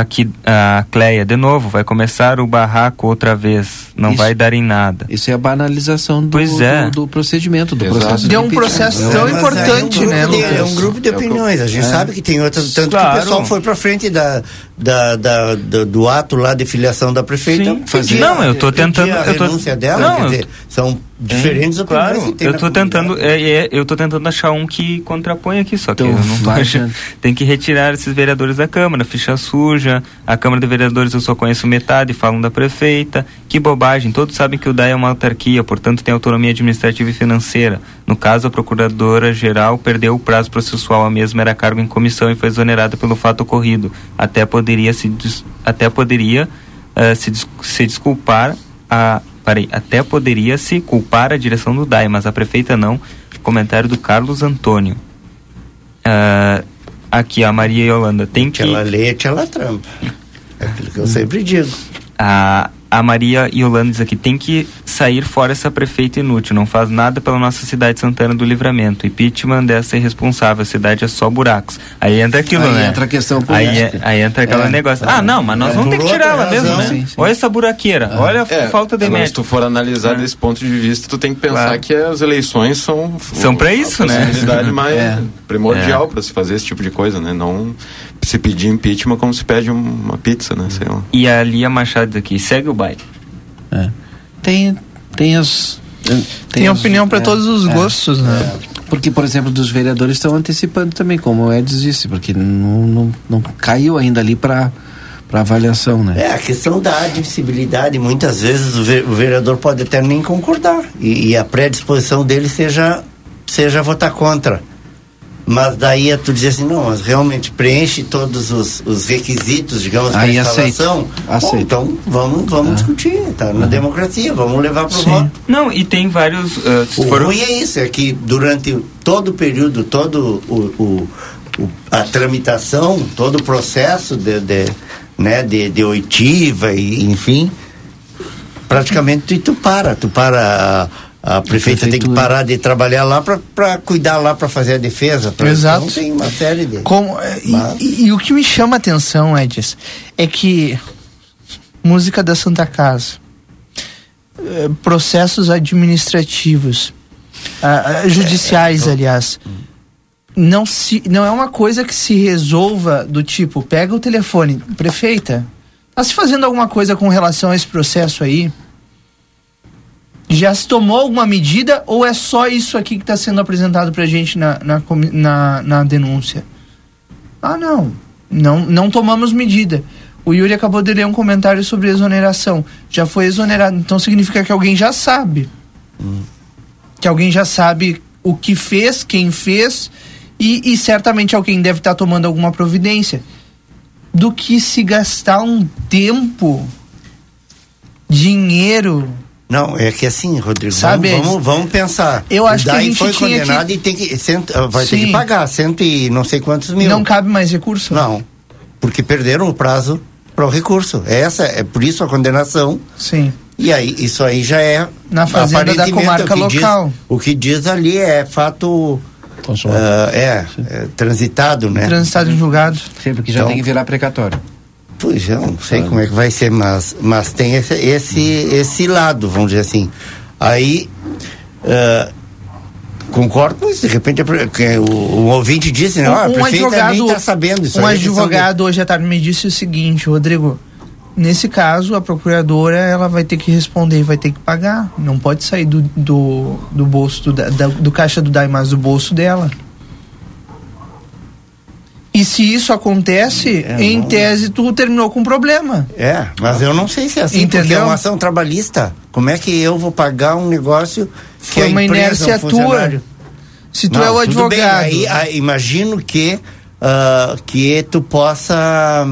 aqui, a Cleia, de novo, vai começar o barraco outra vez. Não Isso. vai dar em nada. Isso é a banalização do, Pois é. do, do procedimento, do Exato. processo. De um processo É, tão importante, é um né, de- Lucas? É um grupo de É que eu- opiniões. A gente É. sabe que tem outras. Tanto que Claro. o pessoal foi para frente da, da, da- do, do ato lá de filiação da prefeita. Sim. Não, eu tô pedir tentando- A eu tô- renúncia dela, Não, quer eu- dizer, são diferentes opiniões. Claro, que tem eu tô tentando, é, é, eu tô tentando achar um que contrapõe aqui, só que Então, eu não tô achando. <laughs> Tem que retirar esses vereadores da Câmara, ficha suja. A Câmara de Vereadores eu só conheço metade, falam da prefeita. Que bobagem, todos sabem que o DAE é uma autarquia, portanto tem autonomia administrativa e financeira. No caso, a Procuradora-Geral perdeu o prazo processual, a mesma era cargo em comissão e foi exonerada pelo fato ocorrido. Até poderia se, até poderia, eh, se, se desculpar a. Parei, até poderia se culpar a direção do DAE, mas a prefeita não. Comentário do Carlos Antônio. Ah, aqui, a Maria Yolanda. Tem que. Ela leite, ela trampa. É aquilo que eu sempre digo. A, a Maria Yolanda diz aqui: tem que sair fora essa prefeita inútil, não faz nada pela nossa cidade de Santana do Livramento. Impeachment dessa irresponsável, a cidade é só buracos. Aí entra aquilo, Aí né? entra a questão aí, política. é- aí entra aquele É. negócio. Ah, não, mas nós É. vamos ter que tirar ela mesmo, né? sim, sim. Olha essa buraqueira, olha a É, falta de médico. se tu for analisar É. desse ponto de vista, tu tem que pensar Claro. que as eleições são São pra isso, a né? possibilidade <laughs> mais É. primordial É. para se fazer esse tipo de coisa, né? Não se pedir impeachment como se pede um- uma pizza, né? Sei lá. E a Lia Machado diz aqui: segue o baile. É. Tem, tem as. Tem as- opinião para é, todos os é. gostos, né? Porque, por exemplo, dos vereadores estão antecipando também, como o Edson disse, porque não, não, não caiu ainda ali para avaliação, né? É, a questão da admissibilidade, muitas vezes o, ve- o vereador pode até nem concordar e, e a predisposição dele seja, seja votar contra. Mas daí é tu dizer assim, não, mas realmente preenche todos os, os requisitos, digamos, para instalação. aceito, aceito. Bom, então vamos, vamos discutir, tá na democracia, vamos levar para o voto. Não, e tem vários. ah, se O for- ruim é isso, é que durante todo o período, todo o, o- o- a tramitação, todo o processo de, de, né, de, de oitiva e enfim, praticamente tu, tu para, tu para a, a prefeita tem que parar de trabalhar lá para cuidar lá para fazer a defesa. Pra, Exato. Então tem uma série de Como, é, e- Mas- e, e o que me chama a atenção, Edis, é que música da Santa Casa, eh, processos administrativos, ah, ah, judiciais, aliás, não se não é uma coisa que se resolva do tipo, pega o telefone, prefeita, tá se fazendo alguma coisa com relação a esse processo aí? Já se tomou alguma medida ou é só isso aqui que está sendo apresentado pra gente na, na, na, na denúncia? Ah, não, não, não tomamos medida. O Yuri acabou de ler um comentário sobre exoneração. Já foi exonerado, então significa que alguém já sabe. Hum. Que alguém já sabe o que fez, quem fez, e, e certamente alguém deve estar tá tomando alguma providência. Do que se gastar um tempo, dinheiro. Não, é que assim, Rodrigo, Sabe, vamos, vamos, vamos pensar. Eu acho Daí que a gente foi tinha condenado que... e tem que, cento, vai Sim. ter que pagar cento e não sei quantos mil. Não cabe mais recurso? Não, porque perderam o prazo para o recurso. Essa é por isso a condenação. Sim. E aí isso aí já é na fazenda da comarca o local. Diz, o que diz ali é fato uh, é, é, transitado, né? Transitado em julgado. Sim, porque já então, tem que virar precatório. Pois eu não sei como é que vai ser, mas, mas tem esse, esse, esse lado, vamos dizer assim. Aí uh, Concordo com isso. De repente, o, o ouvinte disse, né? Um, a prefeita advogado, nem está sabendo isso. Um advogado hoje à tarde me disse o seguinte, Rodrigo. Nesse caso, a procuradora ela vai ter que responder, vai ter que pagar. Não pode sair do, do, do bolso do, da, do caixa do DAI, mas do bolso dela. E se isso acontece, é, em não... tese, tu terminou com um problema. É, mas eu não sei se é assim, Entendeu? porque é uma ação trabalhista. Como é que eu vou pagar um negócio que é uma inércia um tua? Se tu não, é o advogado. Bem, aí, aí, imagino que, uh, que tu possa,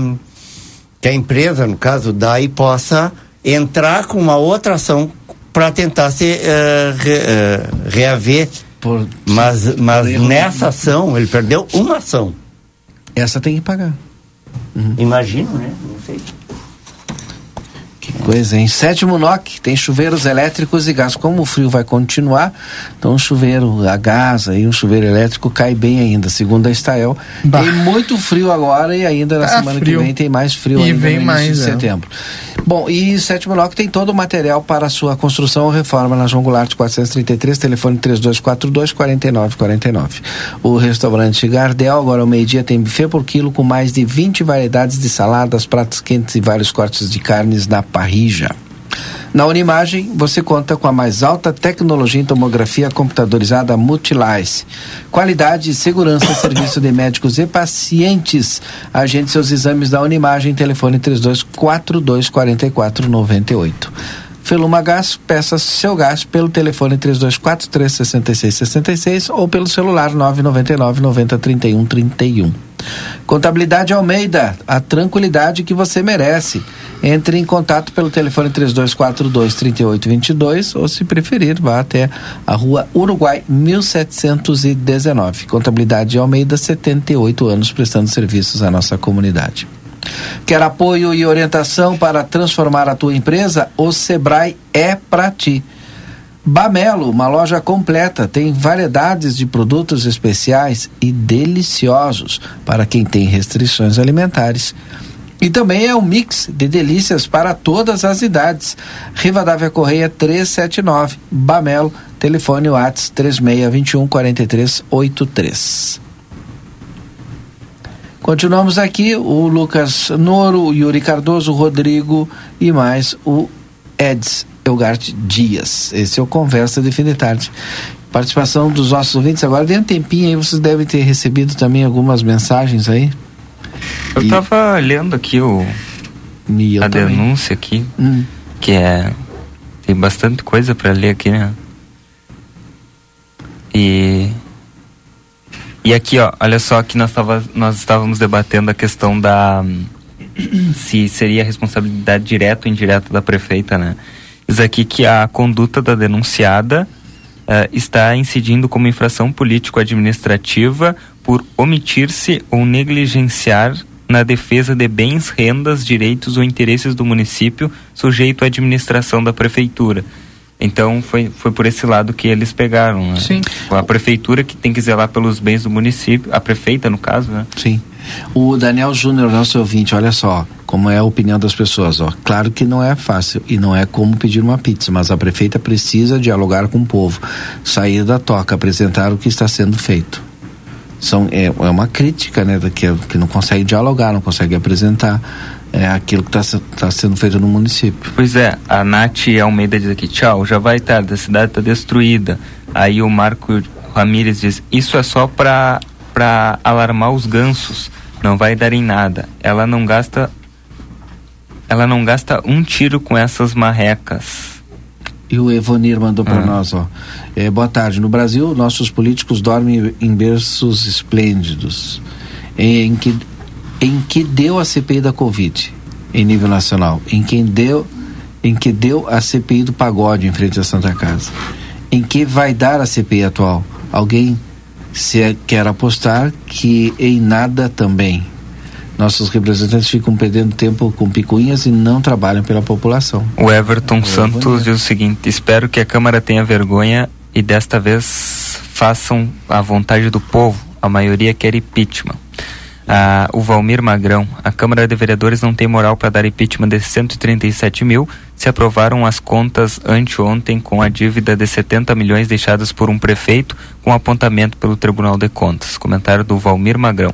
que a empresa, no caso, daí possa entrar com uma outra ação para tentar se uh, re, uh, reaver. Por, mas mas nessa ação, ele perdeu uma ação. Essa tem que pagar. Uhum. Imagino, né? Não sei. Que coisa, hein? Sétimo NOC, tem chuveiros elétricos e gás. Como o frio vai continuar, então o chuveiro a gás e o chuveiro elétrico cai bem ainda, segundo a Estael. Bah. Tem muito frio agora e ainda na tá semana frio. que vem tem mais frio e ainda vem no mais, de é. setembro. Bom, e Sétimo NOC tem todo o material para sua construção ou reforma na João Goulart 433, telefone 3242 4949. O restaurante Gardel, agora ao meio-dia, tem buffet por quilo com mais de 20 variedades de saladas, pratos quentes e vários cortes de carnes na parrija. Na Unimagem, você conta com a mais alta tecnologia em tomografia computadorizada Multilice. Qualidade e segurança, <coughs> serviço de médicos e pacientes. Agende seus exames da Unimagem, telefone 3242 4498. Feluma Gás, peça seu gás pelo telefone 3243 6666 ou pelo celular 999 90 31 31. Contabilidade Almeida, a tranquilidade que você merece. Entre em contato pelo telefone 3242 3822 ou se preferir, vá até a rua Uruguai 1719. Contabilidade Almeida, 78 anos prestando serviços à nossa comunidade. Quer apoio e orientação para transformar a tua empresa? O Sebrae é para ti. Bamelo, uma loja completa, tem variedades de produtos especiais e deliciosos para quem tem restrições alimentares. E também é um mix de delícias para todas as idades. Rivadavia Correia 379, Bamelo, telefone WhatsApp 3621 4383. Continuamos aqui, o Lucas Noro, o Yuri Cardoso, o Rodrigo e mais o Eds Elgart Dias. Esse é o Conversa de Fim de Tarde. Participação dos nossos ouvintes. Agora, dentro um tempinho aí, vocês devem ter recebido também algumas mensagens aí. Eu estava lendo aqui o, a também. denúncia aqui, hum. que é. Tem bastante coisa para ler aqui, né? E e aqui, ó, olha só que nós, tava, nós estávamos debatendo a questão da se seria responsabilidade direta ou indireta da prefeita, né? Diz aqui que a conduta da denunciada uh, está incidindo como infração político-administrativa por omitir-se ou negligenciar na defesa de bens, rendas, direitos ou interesses do município sujeito à administração da prefeitura. Então foi, foi por esse lado que eles pegaram. Né? Sim. A prefeitura que tem que zelar pelos bens do município, a prefeita no caso, né? Sim. O Daniel Júnior, nosso ouvinte, olha só como é a opinião das pessoas. Ó. Claro que não é fácil e não é como pedir uma pizza, mas a prefeita precisa dialogar com o povo, sair da toca, apresentar o que está sendo feito. são, é, é uma crítica, né, que, que não consegue dialogar, não consegue apresentar é, aquilo que está tá sendo feito no município. Pois é, a Nath Almeida diz aqui, tchau, já vai tarde, a cidade está destruída. Aí o Marco Ramírez diz, isso é só para alarmar os gansos, não vai dar em nada. Ela não gasta ela não gasta um tiro com essas marrecas. E o Evonir mandou para ah. nós, ó. É, boa tarde. No Brasil, nossos políticos dormem em berços esplêndidos. Em que, em que deu a CPI da Covid em nível nacional? Em quem deu, em que deu a CPI do pagode em frente à Santa Casa? Em que vai dar a CPI atual? Alguém se é, quer apostar que em nada também nossos representantes ficam perdendo tempo com picuinhas e não trabalham pela população. O Everton o Santos diz o seguinte: espero que a Câmara tenha vergonha e desta vez façam a vontade do povo. A maioria quer impeachment. Ah, o Valmir Magrão, a Câmara de Vereadores não tem moral para dar impeachment de 137 mil se aprovaram as contas anteontem com a dívida de 70 milhões deixadas por um prefeito com apontamento pelo Tribunal de Contas. Comentário do Valmir Magrão.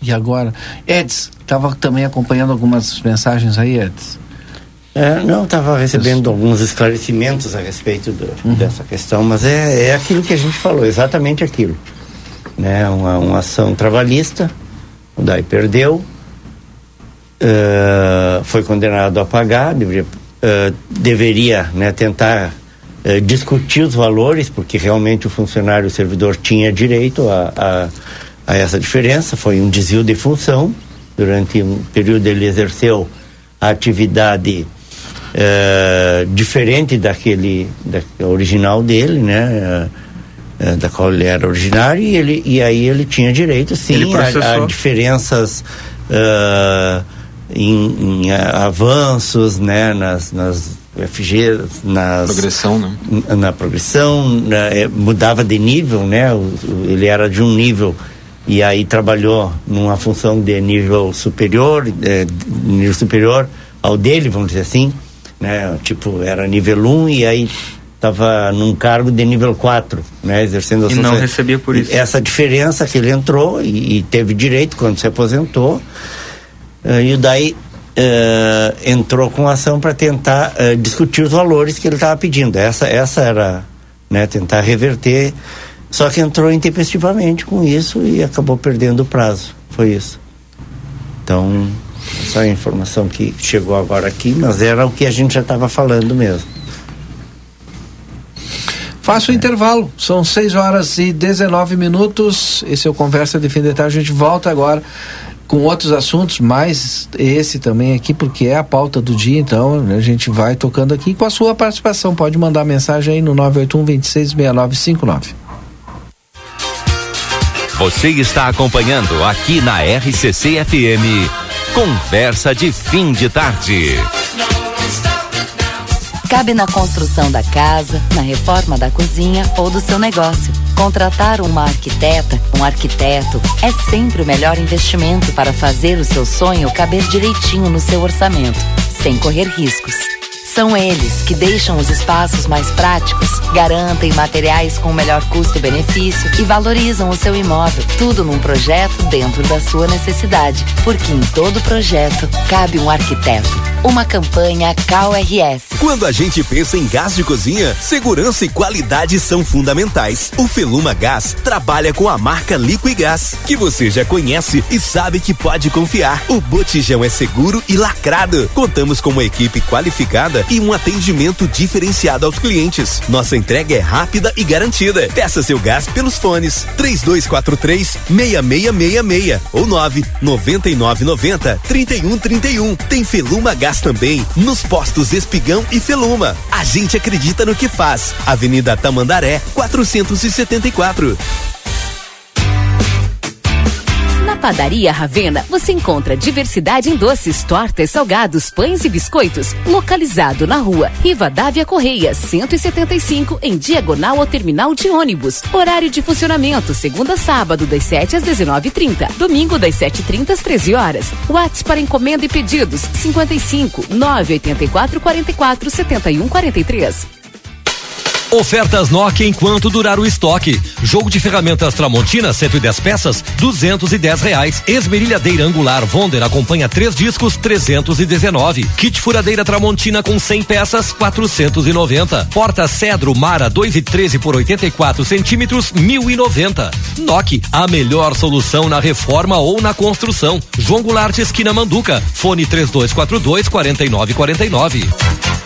E agora, Eds, estava também acompanhando algumas mensagens aí, Eds? É, não, estava recebendo Isso. alguns esclarecimentos a respeito do, uhum. dessa questão, mas é, é aquilo que a gente falou, exatamente aquilo. Né? Uma, uma ação trabalhista, o DAI perdeu, uh, foi condenado a pagar, deveria, uh, deveria né, tentar uh, discutir os valores, porque realmente o funcionário, o servidor tinha direito a, a a essa diferença, foi um desvio de função. Durante um período ele exerceu a atividade é, diferente daquele da, original dele, né? É, da qual ele era originário e, ele, e aí ele tinha direito sim a, a, diferenças uh, em, em avanços né nas, nas FG nas progressão né? na progressão né, mudava de nível né o, ele era de um nível e aí trabalhou numa função de nível superior, é, nível superior ao dele, vamos dizer assim, né? Tipo, era nível 1 e aí estava num cargo de nível 4, né? Exercendo a E não recebia por isso. Essa diferença que ele entrou e, e teve direito quando se aposentou, uh, e daí uh, entrou com ação para tentar uh, discutir os valores que ele estava pedindo. Essa, essa era, né? Tentar reverter só que entrou intempestivamente com isso e acabou perdendo o prazo. Foi isso. Então, essa é a informação que chegou agora aqui, mas era o que a gente já estava falando mesmo. Faça o é. intervalo, são 6 horas e 19 minutos. Esse é o Conversa de Fim de Tarde. A gente volta agora com outros assuntos, mas esse também aqui, porque é a pauta do dia, então a gente vai tocando aqui com a sua participação. Pode mandar mensagem aí no 981 266959. Você está acompanhando aqui na RCC FM. Conversa de fim de tarde. Cabe na construção da casa, na reforma da cozinha ou do seu negócio. Contratar uma arquiteta, um arquiteto, é sempre o melhor investimento para fazer o seu sonho caber direitinho no seu orçamento, sem correr riscos. São eles que deixam os espaços mais práticos, garantem materiais com melhor custo-benefício e valorizam o seu imóvel. Tudo num projeto dentro da sua necessidade. Porque em todo projeto cabe um arquiteto. Uma campanha CalRS. Quando a gente pensa em gás de cozinha, segurança e qualidade são fundamentais. O Feluma Gás trabalha com a marca Liquigás, que você já conhece e sabe que pode confiar. O botijão é seguro e lacrado. Contamos com uma equipe qualificada e um atendimento diferenciado aos clientes. Nossa entrega é rápida e garantida. Peça seu gás pelos fones 3243 6666 ou 9 9990 3131. Tem Feluma Gás também nos postos Espigão e Feluma. A gente acredita no que faz. Avenida Tamandaré 474. Padaria Ravena você encontra diversidade em doces, tortas, salgados, pães e biscoitos. Localizado na rua Rivadavia Correia, 175, em diagonal ao terminal de ônibus. Horário de funcionamento: segunda a sábado, das 7 às 19h30. Domingo, das 7h30 às 13 horas. WhatsApp para encomenda e pedidos: 55 984 44 71 43. Ofertas Nokia enquanto durar o estoque. Jogo de ferramentas Tramontina 110 peças, 210 reais. Esmerilhadeira angular Vonder acompanha três discos, 319. Kit furadeira Tramontina com 100 peças, 490. Porta Cedro Mara 2 e 13 por 84 centímetros, 1090. Nokia, a melhor solução na reforma ou na construção. João Goulart esquina Manduca. Fone 3242 4949.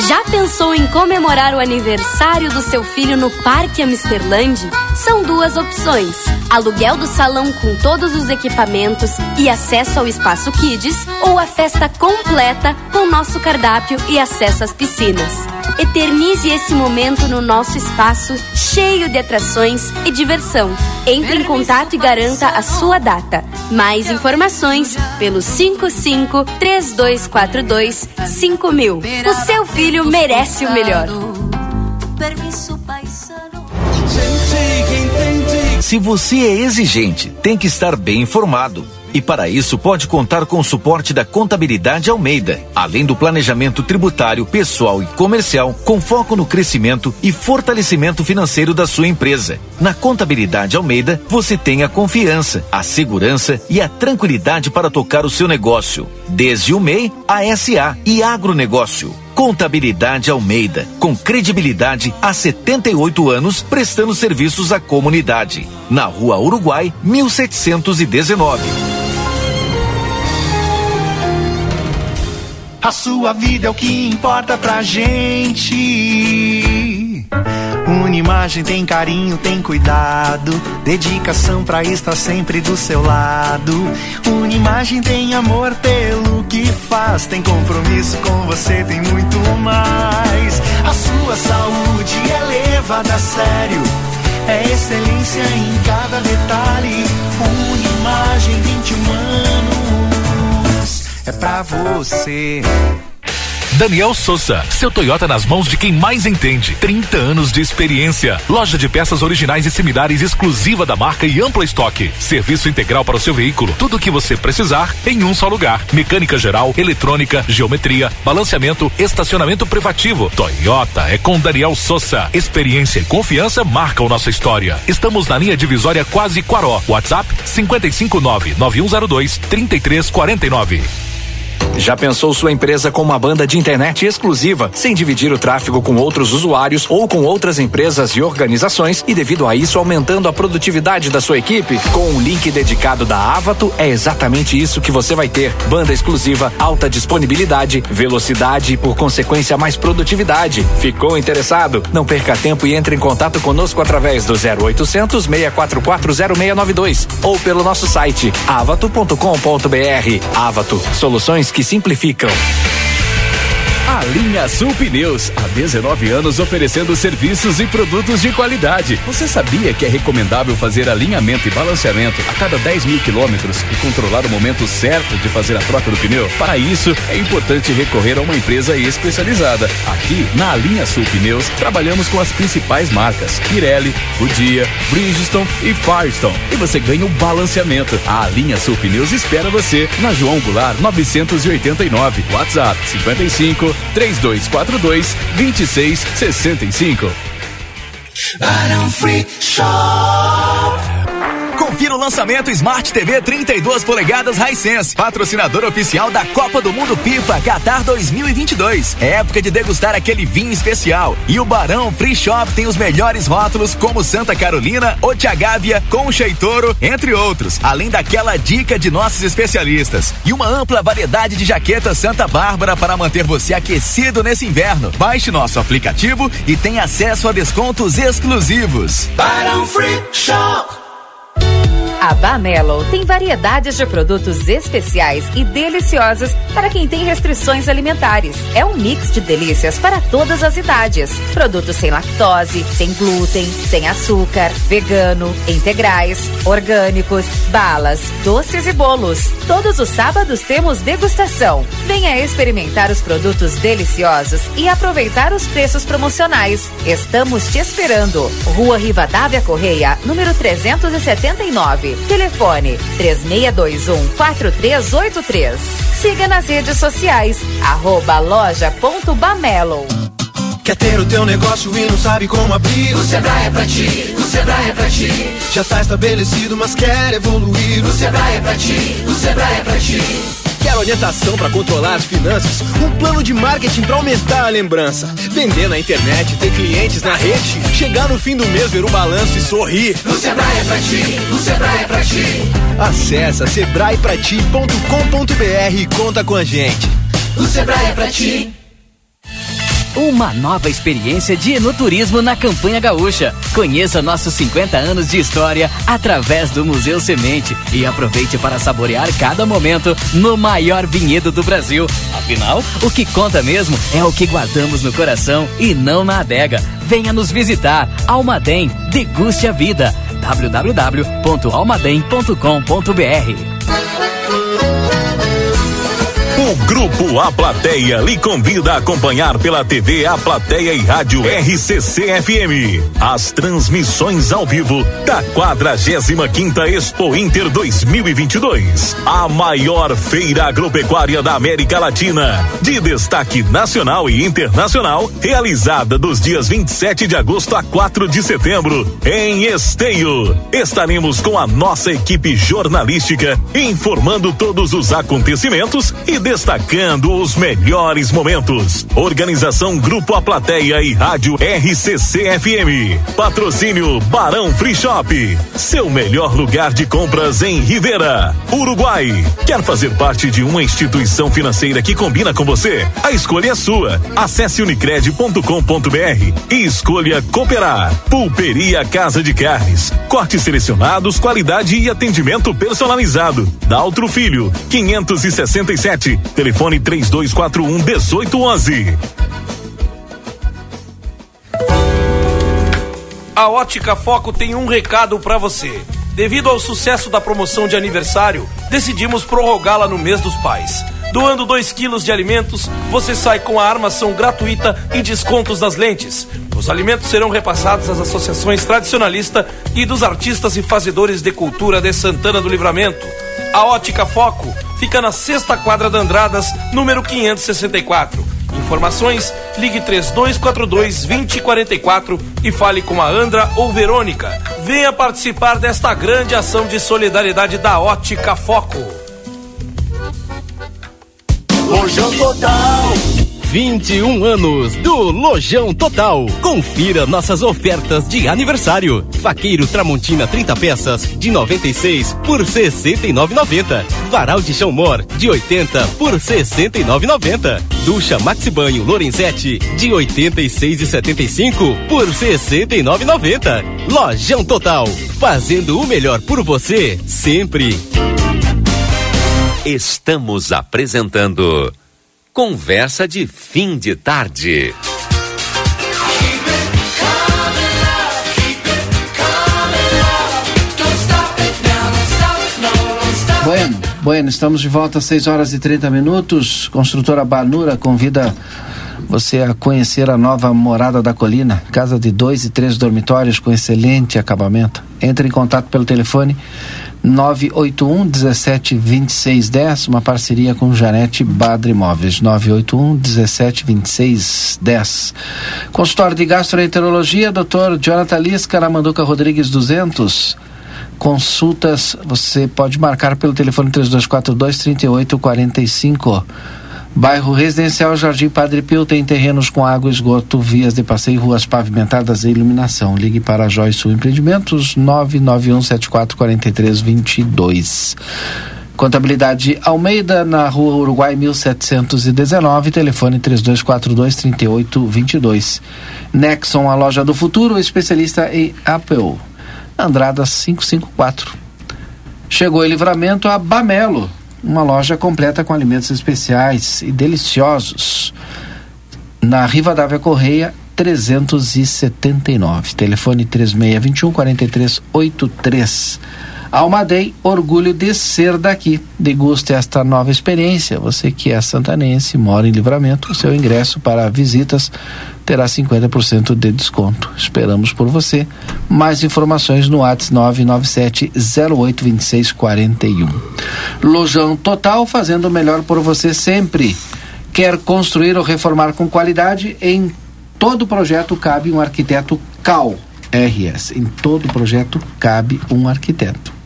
Já pensou em comemorar o aniversário do seu filho no Parque Amsterland? São duas opções: aluguel do salão com todos os equipamentos e acesso ao espaço Kids, ou a festa completa com nosso cardápio e acesso às piscinas. Eternize esse momento no nosso espaço cheio de atrações e diversão. Entre em contato e garanta a sua data. Mais informações pelo 55 3242 5000. O seu filho merece o melhor. Se você é exigente, tem que estar bem informado. E para isso pode contar com o suporte da Contabilidade Almeida, além do planejamento tributário, pessoal e comercial, com foco no crescimento e fortalecimento financeiro da sua empresa. Na Contabilidade Almeida, você tem a confiança, a segurança e a tranquilidade para tocar o seu negócio, desde o MEI, a SA e agronegócio. Contabilidade Almeida, com credibilidade há 78 anos, prestando serviços à comunidade. Na Rua Uruguai, 1719. A sua vida é o que importa pra gente. Unimagem tem carinho, tem cuidado, dedicação pra estar sempre do seu lado. Unimagem tem amor pelo que faz, tem compromisso com você, tem muito mais. A sua saúde é levada a sério, é excelência em cada detalhe. Unimagem 21 anos é pra você. Daniel Souza, seu Toyota nas mãos de quem mais entende. 30 anos de experiência. Loja de peças originais e similares exclusiva da marca e ampla estoque. Serviço integral para o seu veículo. Tudo o que você precisar em um só lugar. Mecânica geral, eletrônica, geometria, balanceamento, estacionamento privativo. Toyota é com Daniel Souza. Experiência e confiança marcam nossa história. Estamos na linha divisória quase Quaró. WhatsApp 559 9102 3349. Já pensou sua empresa com uma banda de internet exclusiva, sem dividir o tráfego com outros usuários ou com outras empresas e organizações e devido a isso aumentando a produtividade da sua equipe? Com um link dedicado da Avato é exatamente isso que você vai ter. Banda exclusiva, alta disponibilidade, velocidade e por consequência mais produtividade. Ficou interessado? Não perca tempo e entre em contato conosco através do 0800 644 0692 ou pelo nosso site avato.com.br. Avato, soluções que simplificam. A linha Sul Pneus, há 19 anos oferecendo serviços e produtos de qualidade. Você sabia que é recomendável fazer alinhamento e balanceamento a cada 10 mil quilômetros e controlar o momento certo de fazer a troca do pneu? Para isso, é importante recorrer a uma empresa especializada. Aqui, na linha Sul Pneus, trabalhamos com as principais marcas: Pirelli, Goodyear, Bridgestone e Firestone. E você ganha o balanceamento. A linha Sul Pneus espera você na João Goulart 989. WhatsApp 55 3242 2665. Barão Free Shop. Confira o lançamento Smart TV 32 polegadas Hisense, patrocinador oficial da Copa do Mundo FIFA Qatar 2022. É época de degustar aquele vinho especial. E o Barão Free Shop tem os melhores rótulos como Santa Carolina, Otiagávia, Concha e Toro, entre outros. Além daquela dica de nossos especialistas. E uma ampla variedade de jaquetas Santa Bárbara para manter você aquecido nesse inverno. Baixe nosso aplicativo e tenha acesso a descontos exclusivos. Barão Free Shop. A Bamelo tem variedades de produtos especiais e deliciosos para quem tem restrições alimentares. É um mix de delícias para todas as idades. Produtos sem lactose, sem glúten, sem açúcar, vegano, integrais, orgânicos, balas, doces e bolos. Todos os sábados temos degustação. Venha experimentar os produtos deliciosos e aproveitar os preços promocionais. Estamos te esperando. Rua Rivadavia Correia, número 379. Telefone 3621 4383. Siga nas redes sociais, arroba loja.bamelo. Quer ter o teu negócio e não sabe como abrir? O Sebrae é pra ti, o Sebrae é pra ti. Já tá estabelecido, mas quer evoluir? O Sebrae é pra ti, o Sebrae é pra ti. Quer orientação para controlar as finanças? Um plano de marketing para aumentar a lembrança? Vender na internet, ter clientes na rede? Chegar no fim do mês, ver o balanço e sorrir? O Sebrae é pra ti, o Sebrae é pra ti. Acesse sebraeprati.com.br e conta com a gente. O Sebrae é pra ti. Uma nova experiência de enoturismo na campanha gaúcha. Conheça nossos 50 anos de história através do Museu Semente e aproveite para saborear cada momento no maior vinhedo do Brasil. Afinal, o que conta mesmo é o que guardamos no coração e não na adega. Venha nos visitar. Almaden, deguste a vida. www.almaden.com.br o Grupo A Plateia lhe convida a acompanhar pela TV A Plateia e Rádio RCC FM as transmissões ao vivo da 45 Expo Inter 2022, a maior feira agropecuária da América Latina, de destaque nacional e internacional, realizada dos dias 27 de agosto a 4 de setembro em Esteio. Estaremos com a nossa equipe jornalística informando todos os acontecimentos e destacando os melhores momentos. Organização Grupo A Plateia e Rádio RCC FM. Patrocínio Barão Free Shop. Seu melhor lugar de compras em Rivera, Uruguai. Quer fazer parte de uma instituição financeira que combina com você? A escolha é sua. Acesse unicred.com.br e escolha cooperar. Pulperia Casa de Carnes. Cortes selecionados, qualidade e atendimento personalizado. Daltro Filho, 567 Telefone 3241 1811. A Ótica Foco tem um recado para você. Devido ao sucesso da promoção de aniversário, decidimos prorrogá-la no mês dos pais. Doando 2 quilos de alimentos, você sai com a armação gratuita e descontos das lentes. Os alimentos serão repassados às associações tradicionalistas e dos artistas e fazedores de cultura de Santana do Livramento. A Ótica Foco fica na sexta quadra da Andradas, número 564. Informações, ligue 3242 2044 e fale com a Andra ou Verônica. Venha participar desta grande ação de solidariedade da Ótica Foco. 21 anos do Lojão Total. Confira nossas ofertas de aniversário. Faqueiro Tramontina 30 peças de 96 por 69,90. Varal de chão mor de 80 por 69,90. Ducha Maxi Banho Lorenzetti de 86,75 por 69,90. Lojão Total, fazendo o melhor por você sempre. Estamos apresentando Conversa de fim de tarde. Bueno, bueno, estamos de volta às 6 horas e 30 minutos. Construtora Banura convida você a conhecer a nova Morada da Colina, casa de dois e três dormitórios com excelente acabamento. Entre em contato pelo telefone 981 17 26 10, uma parceria com Janete Badre Imóveis. 981 17 26 10. Consultório de Gastroenterologia, Dr. Jonathan Lisca, na Manduca Rodrigues 200. Consultas você pode marcar pelo telefone 3242 3845. Bairro Residencial Jardim Padre Pio tem terrenos com água, esgoto, vias de passeio, ruas pavimentadas e iluminação. Ligue para Joy Sul Empreendimentos 991744322. Contabilidade Almeida, na rua Uruguai 1719, telefone 3242-3822. Nexon, a loja do futuro, especialista em Apple. Andrada 554. Chegou em livramento a Bamelo, uma loja completa com alimentos especiais e deliciosos. Na Rivadavia Correia 379. Telefone 3621 4383. Almadei, orgulho de ser daqui. Deguste esta nova experiência. Você que é santanense, mora em livramento, o seu ingresso para visitas terá 50% de desconto. Esperamos por você. Mais informações no WhatsApp 997 082641. Lojão Total, fazendo o melhor por você sempre. Quer construir ou reformar com qualidade em todo projeto cabe um arquiteto CAL RS. Em todo projeto cabe um arquiteto.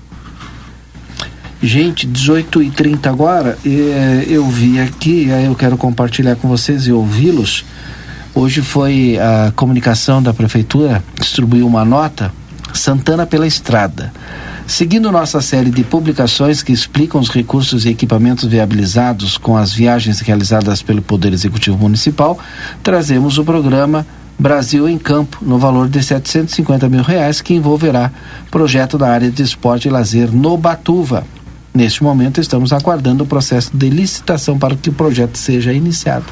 Gente, 18 e 30 agora, eh, eu vi aqui, eu quero compartilhar com vocês e ouvi-los. Hoje foi a comunicação da prefeitura, distribuiu uma nota, Santana pela Estrada. Seguindo nossa série de publicações que explicam os recursos e equipamentos viabilizados com as viagens realizadas pelo Poder Executivo Municipal, trazemos o programa Brasil em Campo, no valor de 750 mil reais, que envolverá projeto da área de esporte e lazer no Batuva. Neste momento, estamos aguardando o processo de licitação para que o projeto seja iniciado.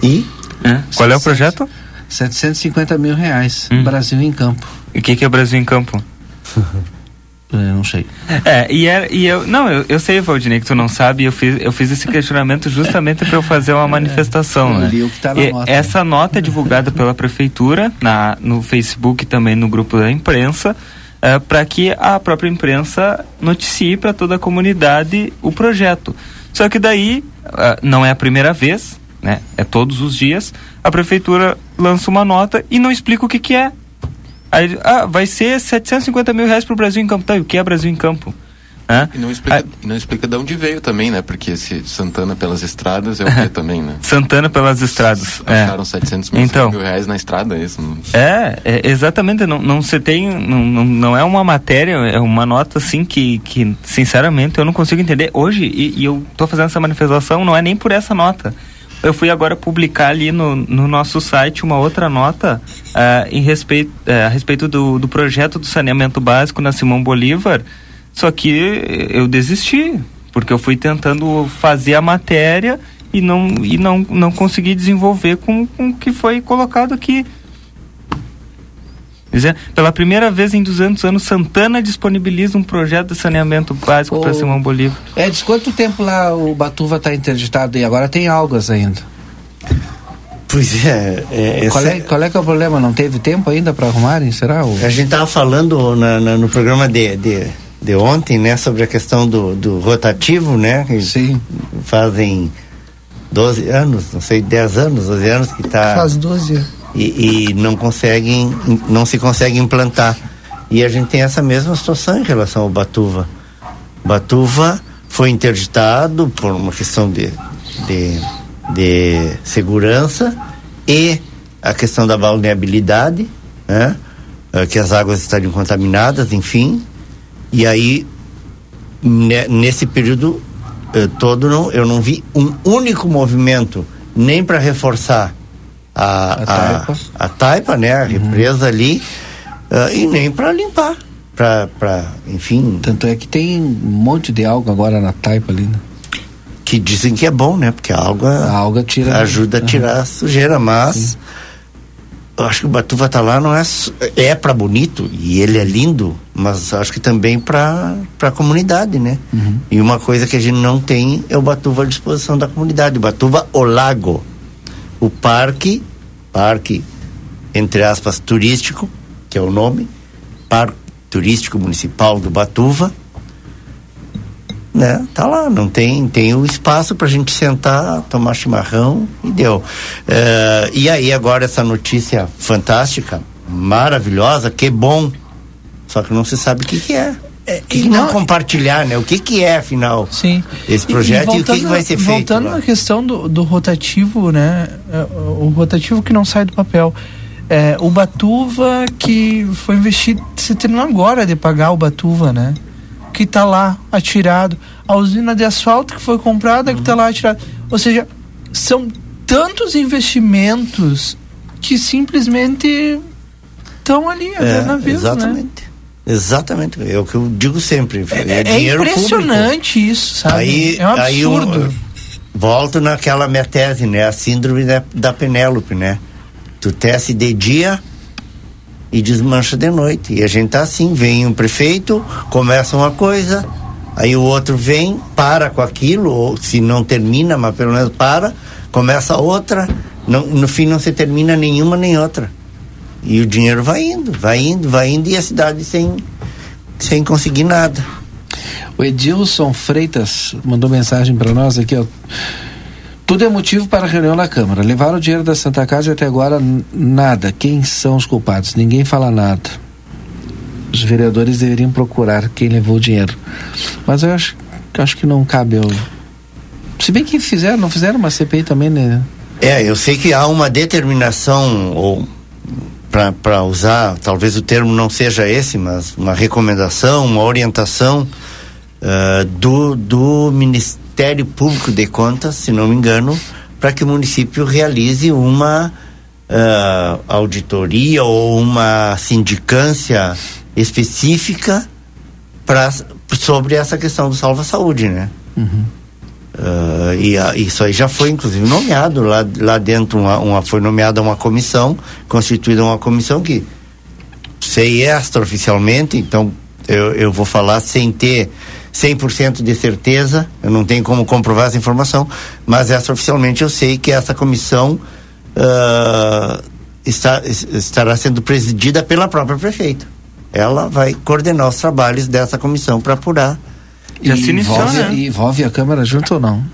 E? É. Qual é o projeto? 750 mil reais. Hum. Brasil em Campo. E o que, que é Brasil em Campo? <laughs> Eu não sei. É, e, é, e eu. Não, eu, eu sei, Valdinei, que tu não sabe, eu fiz, eu fiz esse questionamento justamente para eu fazer uma <laughs> manifestação, é, né? Tá e nota, essa né? nota é divulgada pela prefeitura, na, no Facebook e também no grupo da imprensa, é, para que a própria imprensa noticie para toda a comunidade o projeto. Só que daí, uh, não é a primeira vez, né? É todos os dias, a prefeitura lança uma nota e não explica o que, que é. Aí, ah, vai ser 750 mil reais para o Brasil em Campo. Tá, o que é Brasil em Campo? Hã? E não explica, e não explica de onde veio também, né? Porque esse Santana pelas estradas é o que <laughs> também, né? Santana pelas estradas. Acharam é. 700 mil, então, mil reais na estrada, é isso? Não... É, é, exatamente. Não, não se tem, não, não, não, é uma matéria, é uma nota assim que, que sinceramente eu não consigo entender. Hoje, e, e eu estou fazendo essa manifestação, não é nem por essa nota eu fui agora publicar ali no, no nosso site uma outra nota uh, em respeito, uh, a respeito do, do projeto do saneamento básico na Simão Bolívar, só que eu desisti, porque eu fui tentando fazer a matéria e não, e não, não consegui desenvolver com, com o que foi colocado aqui. Pela primeira vez em 200 anos, Santana disponibiliza um projeto de saneamento básico para Simão Bolívar. É, diz quanto tempo lá o Batuva está interditado e agora tem algas ainda? Pois é. é qual, é, qual é que é o problema? Não teve tempo ainda para arrumarem, será? Ou... A gente estava falando na, na, no programa de, de, de, ontem, né, sobre a questão do, do rotativo, né? Que Sim. Fazem 12 anos, não sei, 10 anos, 12 anos que está... Faz 12 anos e, e não conseguem, não se consegue implantar. E a gente tem essa mesma situação em relação ao Batuva. Batuva foi interditado por uma questão de, de, de segurança e a questão da balneabilidade, né? Eh, que as águas estariam contaminadas, enfim. E aí, nesse período eh, todo, não, eu não vi um único movimento, nem para reforçar a, a, taipa. a, taipa, né? A uhum. represa ali, uh, e nem para limpar. Para, enfim. Tanto é que tem um monte de alga agora na taipa ali, né? Que dizem que é bom, né? Porque a alga, a alga tira, ajuda a tirar uhum. a sujeira, mas. Sim. Eu acho que o Batuva tá lá não é é para bonito e ele é lindo, mas acho que também para para a comunidade, né? Uhum. E uma coisa que a gente não tem é o Batuva à disposição da comunidade, o Batuva o lago o parque, parque, entre aspas, turístico, que é o nome, Parque Turístico Municipal do Batuva, né? Tá lá, não tem, tem o espaço para a gente sentar, tomar chimarrão e deu. Uh, e aí agora essa notícia fantástica, maravilhosa, que bom, só que não se sabe o que, que é. É, que, que não, compartilhar, né? O que que é, afinal, sim. esse projeto e, e, voltando, e o que, que, vai ser feito? Voltando à questão do, do, rotativo, né? É, o rotativo que não sai do papel. É, o Batuva que foi investido, se terminou agora de pagar o Batuva, né? Que está lá atirado. A usina de asfalto que foi comprada uhum. que está lá atirada. Ou seja, são tantos investimentos que simplesmente estão ali é, navio, né? Exatamente. Né? Exatamente, é o que eu digo sempre. É, é, é impressionante público. isso, sabe? Aí, é um absurdo. Aí eu, volto naquela minha tese, né? A síndrome da, da Penélope, né? Tu tece de dia e desmancha de noite. E a gente tá assim, vem um prefeito, começa uma coisa, aí o outro vem, para com aquilo, ou se não termina, mas pelo menos para, começa outra, não, no fim não se termina nenhuma nem outra. E o dinheiro vai indo, vai indo, vai indo e a cidade sem, sem conseguir nada. O Edilson Freitas mandou mensagem para nós aqui, ó. Tudo é motivo para reunião na Câmara. Levaram o dinheiro da Santa Casa e até agora nada. Quem são os culpados? Ninguém fala nada. Os vereadores deveriam procurar quem levou o dinheiro. Mas eu acho, eu acho que não cabe ao. Se bem que fizeram, não fizeram uma CPI também, né? É, eu sei que há uma determinação, ou para usar, talvez o termo não seja esse, mas uma recomendação, uma orientação uh, do, do Ministério Público de Contas, se não me engano, para que o município realize uma uh, auditoria ou uma sindicância específica pra, sobre essa questão do Salva Saúde, né? Uhum. Uh, e a, isso aí já foi inclusive nomeado lá, lá dentro uma, uma, foi nomeada uma comissão constituída uma comissão que sei extraoficialmente então eu, eu vou falar sem ter 100% de certeza eu não tenho como comprovar essa informação mas extraoficialmente eu sei que essa comissão uh, está, estará sendo presidida pela própria prefeita ela vai coordenar os trabalhos dessa comissão para apurar já e se iniciou, envolve, né? Envolve a Câmara junto ou não?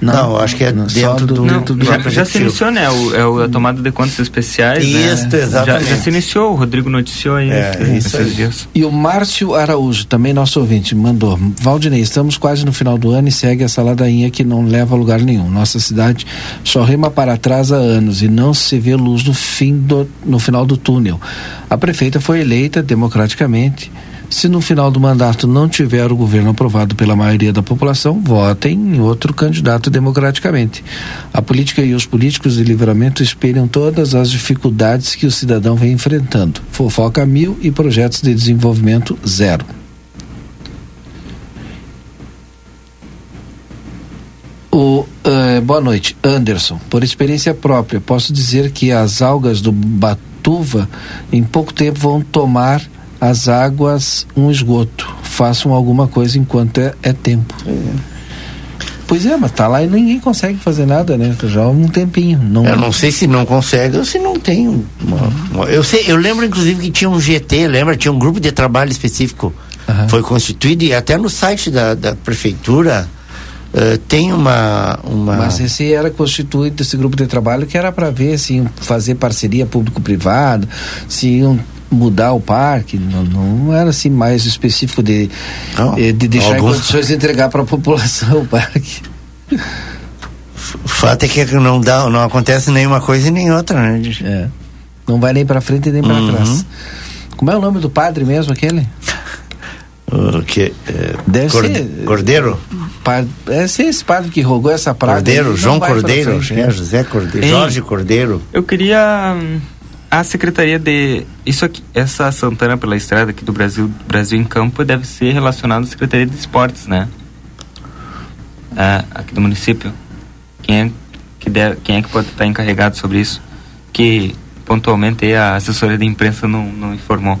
Não, não acho que é dentro do, não, do, do já, já, se iniciou, né? O, é o, a tomada de contas especiais. Isso, né? exatamente. Já, já, se iniciou, o Rodrigo noticiou aí é, esses aí. dias. E o Márcio Araújo, também nosso ouvinte, mandou. Valdinei, estamos quase no final do ano e segue essa ladainha que não leva a lugar nenhum. Nossa cidade só rema para trás há anos e não se vê luz no, fim do, no final do túnel. A prefeita foi eleita democraticamente se no final do mandato não tiver o governo aprovado pela maioria da população, votem em outro candidato democraticamente. A política e os políticos de livramento espelham todas as dificuldades que o cidadão vem enfrentando. Fofoca mil e projetos de desenvolvimento zero. O, uh, boa noite, Anderson. Por experiência própria, posso dizer que as algas do Batuva em pouco tempo vão tomar as águas um esgoto. Façam alguma coisa enquanto é, é tempo. É. Pois é, mas tá lá e ninguém consegue fazer nada, né? Já há um tempinho. Não... Eu não sei se não consegue ou se não tem. Uma, eu, sei, eu lembro, inclusive, que tinha um GT, lembra? Tinha um grupo de trabalho específico. Uhum. Foi constituído e até no site da, da prefeitura. Uh, tem uma, uma. Mas esse era constituído, esse grupo de trabalho, que era para ver se iam fazer parceria público-privado, se iam mudar o parque, não, não era assim mais específico de, não, eh, de deixar alguns... em condições de entregar para a <laughs> população o parque. O fato é que não dá, não acontece nenhuma coisa e nem outra, né? É. Não vai nem para frente nem para uhum. trás. Como é o nome do padre mesmo aquele? O que? É, Deve Corde ser. Cordeiro? é ser esse padre que rogou essa praga. Cordeiro, João Cordeiro, frente, é, José Cordeiro, Ei, Jorge Cordeiro. Eu queria hum, a Secretaria de. Isso aqui, essa Santana pela Estrada aqui do Brasil, Brasil em Campo, deve ser relacionada à Secretaria de Esportes, né? É, aqui do município. Quem é que, deve, quem é que pode estar encarregado sobre isso? Que pontualmente a assessoria de imprensa não, não informou.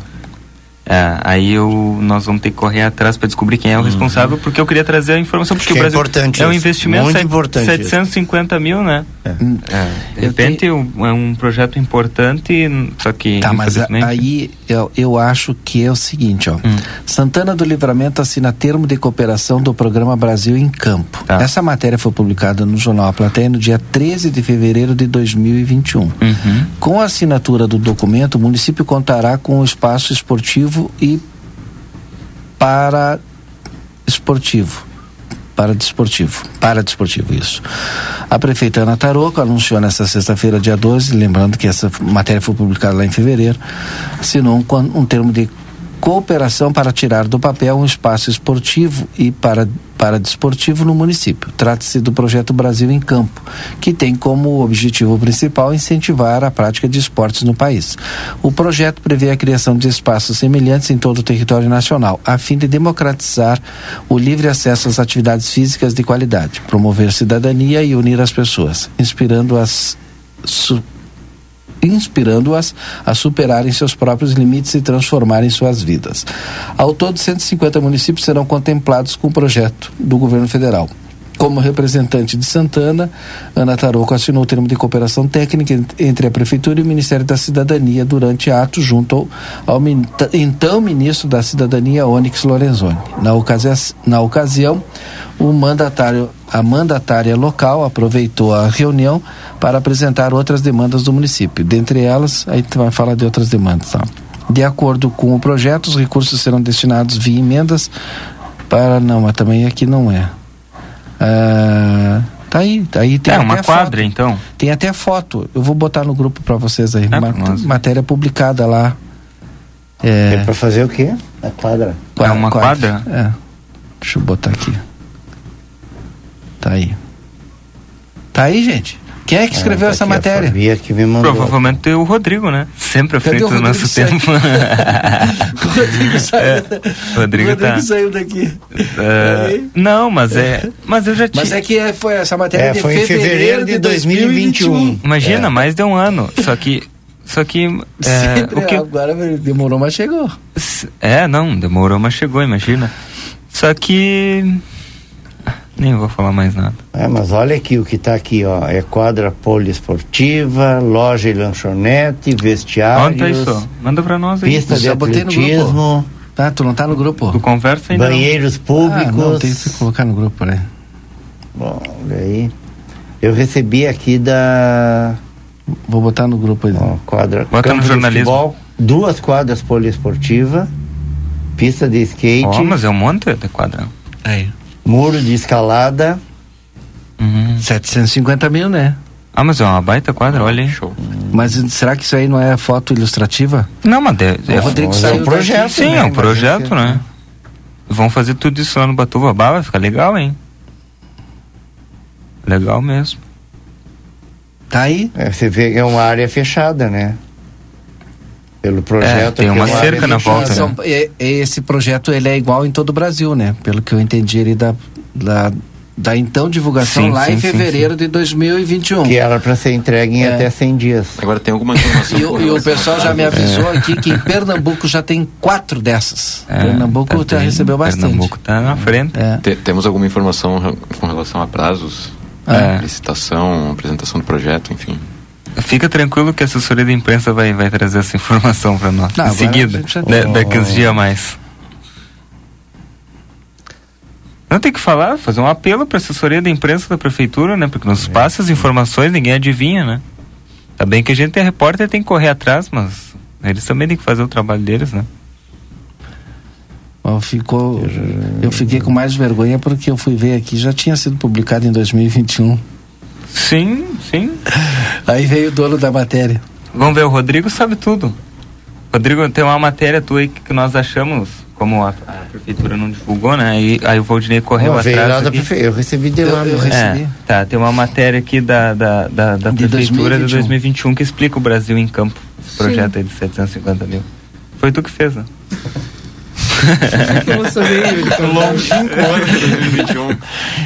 É, aí eu, nós vamos ter que correr atrás para descobrir quem é o uhum. responsável, porque eu queria trazer a informação, porque que o Brasil é, importante é um investimento muito de importante 750 isso. mil, né? É. É, de repente tenho... é um projeto importante, só que tá, mas aí eu, eu acho que é o seguinte, ó. Hum. Santana do Livramento assina termo de cooperação do programa Brasil em Campo. Tá. Essa matéria foi publicada no jornal A Plateia no dia 13 de fevereiro de 2021. Uhum. Com a assinatura do documento, o município contará com o espaço esportivo e para esportivo. Para desportivo. Para desportivo, isso. A prefeita Ana Taroco anunciou nesta sexta-feira, dia 12, lembrando que essa matéria foi publicada lá em fevereiro, assinou um, um termo de cooperação para tirar do papel um espaço esportivo e para para desportivo no município. Trata-se do projeto Brasil em Campo, que tem como objetivo principal incentivar a prática de esportes no país. O projeto prevê a criação de espaços semelhantes em todo o território nacional, a fim de democratizar o livre acesso às atividades físicas de qualidade, promover cidadania e unir as pessoas, inspirando as inspirando-as a superarem seus próprios limites e transformarem suas vidas. Ao todo, 150 municípios serão contemplados com o projeto do governo federal. Como representante de Santana, Ana Taroco assinou o termo de cooperação técnica ent- entre a Prefeitura e o Ministério da Cidadania durante ato junto ao, então ministro da Cidadania, Onyx Lorenzoni. Na, ocasi na ocasião, o mandatário, a mandatária local aproveitou a reunião para apresentar outras demandas do município. Dentre elas, aí tu vai falar de outras demandas. Tá? De acordo com o projeto, os recursos serão destinados via emendas para. Não, mas também aqui não é. Ah, tá aí, tá aí tem É, até uma foto. quadra, então. Tem até foto. Eu vou botar no grupo para vocês aí. É, matéria publicada lá. É, É, para fazer o quê? A quadra. É uma quadra? É. Deixa eu botar aqui. Tá aí. Tá aí, gente. Quem é que escreveu tá essa matéria? Que me mandou. Provavelmente o Rodrigo, né? Sempre à frente do Rodrigo nosso tempo. <laughs> <laughs> O Rodrigo saiu. É, Rodrigo o Rodrigo tá. saiu daqui. É, não, mas é. Mas eu já tinha. Mas é que é- foi essa matéria É, de foi em fevereiro de 2021. Imagina, É. mais de um ano. Só que. Só que. É, o que Agora demorou, mas chegou. é, não, demorou, mas chegou, imagina. Só que. Nem vou falar mais nada. É, mas olha aqui o que está aqui, ó. É quadra poliesportiva, loja e lanchonete, vestiários. Onde tá isso? Manda pra nós aí. Pista de atletismo, Tá, tu não tá no grupo? Tu conversa ainda. não. banheiros Ah, públicos. não, tem que colocar no grupo, né? Bom, olha aí. Eu recebi aqui da Vou botar no grupo aí. ó, quadra Bota no jornalismo. futebol, duas quadras poliesportivas, pista de skate, Ó, mas é um monte de quadrão. Aí. Muro de escalada. Uhum. 750 mil, né? Ah, mas é uma baita quadra, olha aí. Show. Mas será que isso aí não é foto ilustrativa? Não, mas é, O Rodrigo é um projeto, daqui. Sim, né? é um projeto, né? Vão fazer tudo isso lá no Batuva Bah, vai ficar legal, hein? Legal mesmo. Tá aí? É, você vê que é uma área fechada, né? Pelo projeto. tem é uma área cerca na volta, São- é- é- esse projeto ele é igual em todo o Brasil, né? Pelo que eu entendi ele da, da, da então divulgação Sim, lá sim, em sim, fevereiro de 2021. Que era para ser entregue em É. até 100 dias. Agora tem alguma informação. E, o- e o pessoal a já me avisou aqui que em Pernambuco já tem quatro dessas. É, Pernambuco tá já bem. recebeu bastante. Pernambuco tá na frente. É. Te- temos alguma informação com relação a prazos? É. Licitação, apresentação do projeto, enfim. Fica tranquilo que a assessoria da imprensa vai, vai trazer essa informação pra nós. Não, em seguida, a já da- tem. daqui uns dias a mais. Não tem que falar, fazer um apelo pra assessoria da imprensa da prefeitura, né? Porque nos passa as informações, ninguém adivinha, né? Tá bem que a gente é repórter tem que correr atrás, mas eles também têm que fazer o trabalho deles, né? Ficou, eu fiquei com mais vergonha porque eu fui ver aqui, já tinha sido publicado em 2021. Sim, sim. Aí veio o dono da matéria. Vamos ver, o Rodrigo sabe tudo. Rodrigo, tem uma matéria tua aí que nós achamos, como a, a prefeitura não divulgou, né? Aí, aí o Valdinei correu veio atrás. lá da prefe... Eu recebi de lá. Eu- eu né? recebi. É, tá, tem uma matéria aqui da, da, da, da De prefeitura 2021. de 2021 que explica o Brasil em campo. Esse projeto aí de 750 mil. Foi tu que fez, né? <laughs> Eu tá- Longínquo ano de 2021.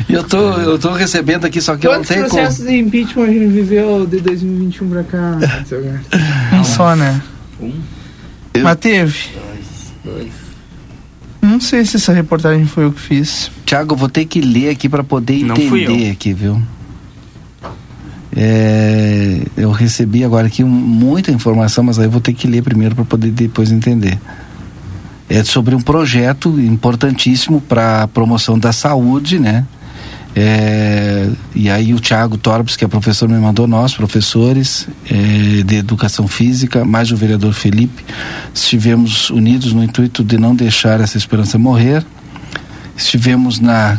E eu tô, eu tô recebendo aqui, só que eu não Quantos tenho como. processos de impeachment a gente viveu de 2021 pra cá? Um só, né? Mas teve. Não sei se essa reportagem foi eu que fiz. Tiago, eu vou ter que ler aqui para poder Não fui entender eu. aqui, viu? É, eu recebi agora aqui um- muita informação, mas aí eu vou ter que ler primeiro para poder depois entender. É sobre um projeto importantíssimo para a promoção da saúde, né? É, e aí o Tiago Torbes, que é professor, me mandou nós, professores é, de educação física, mais o vereador Felipe, estivemos unidos no intuito de não deixar essa esperança morrer. Estivemos na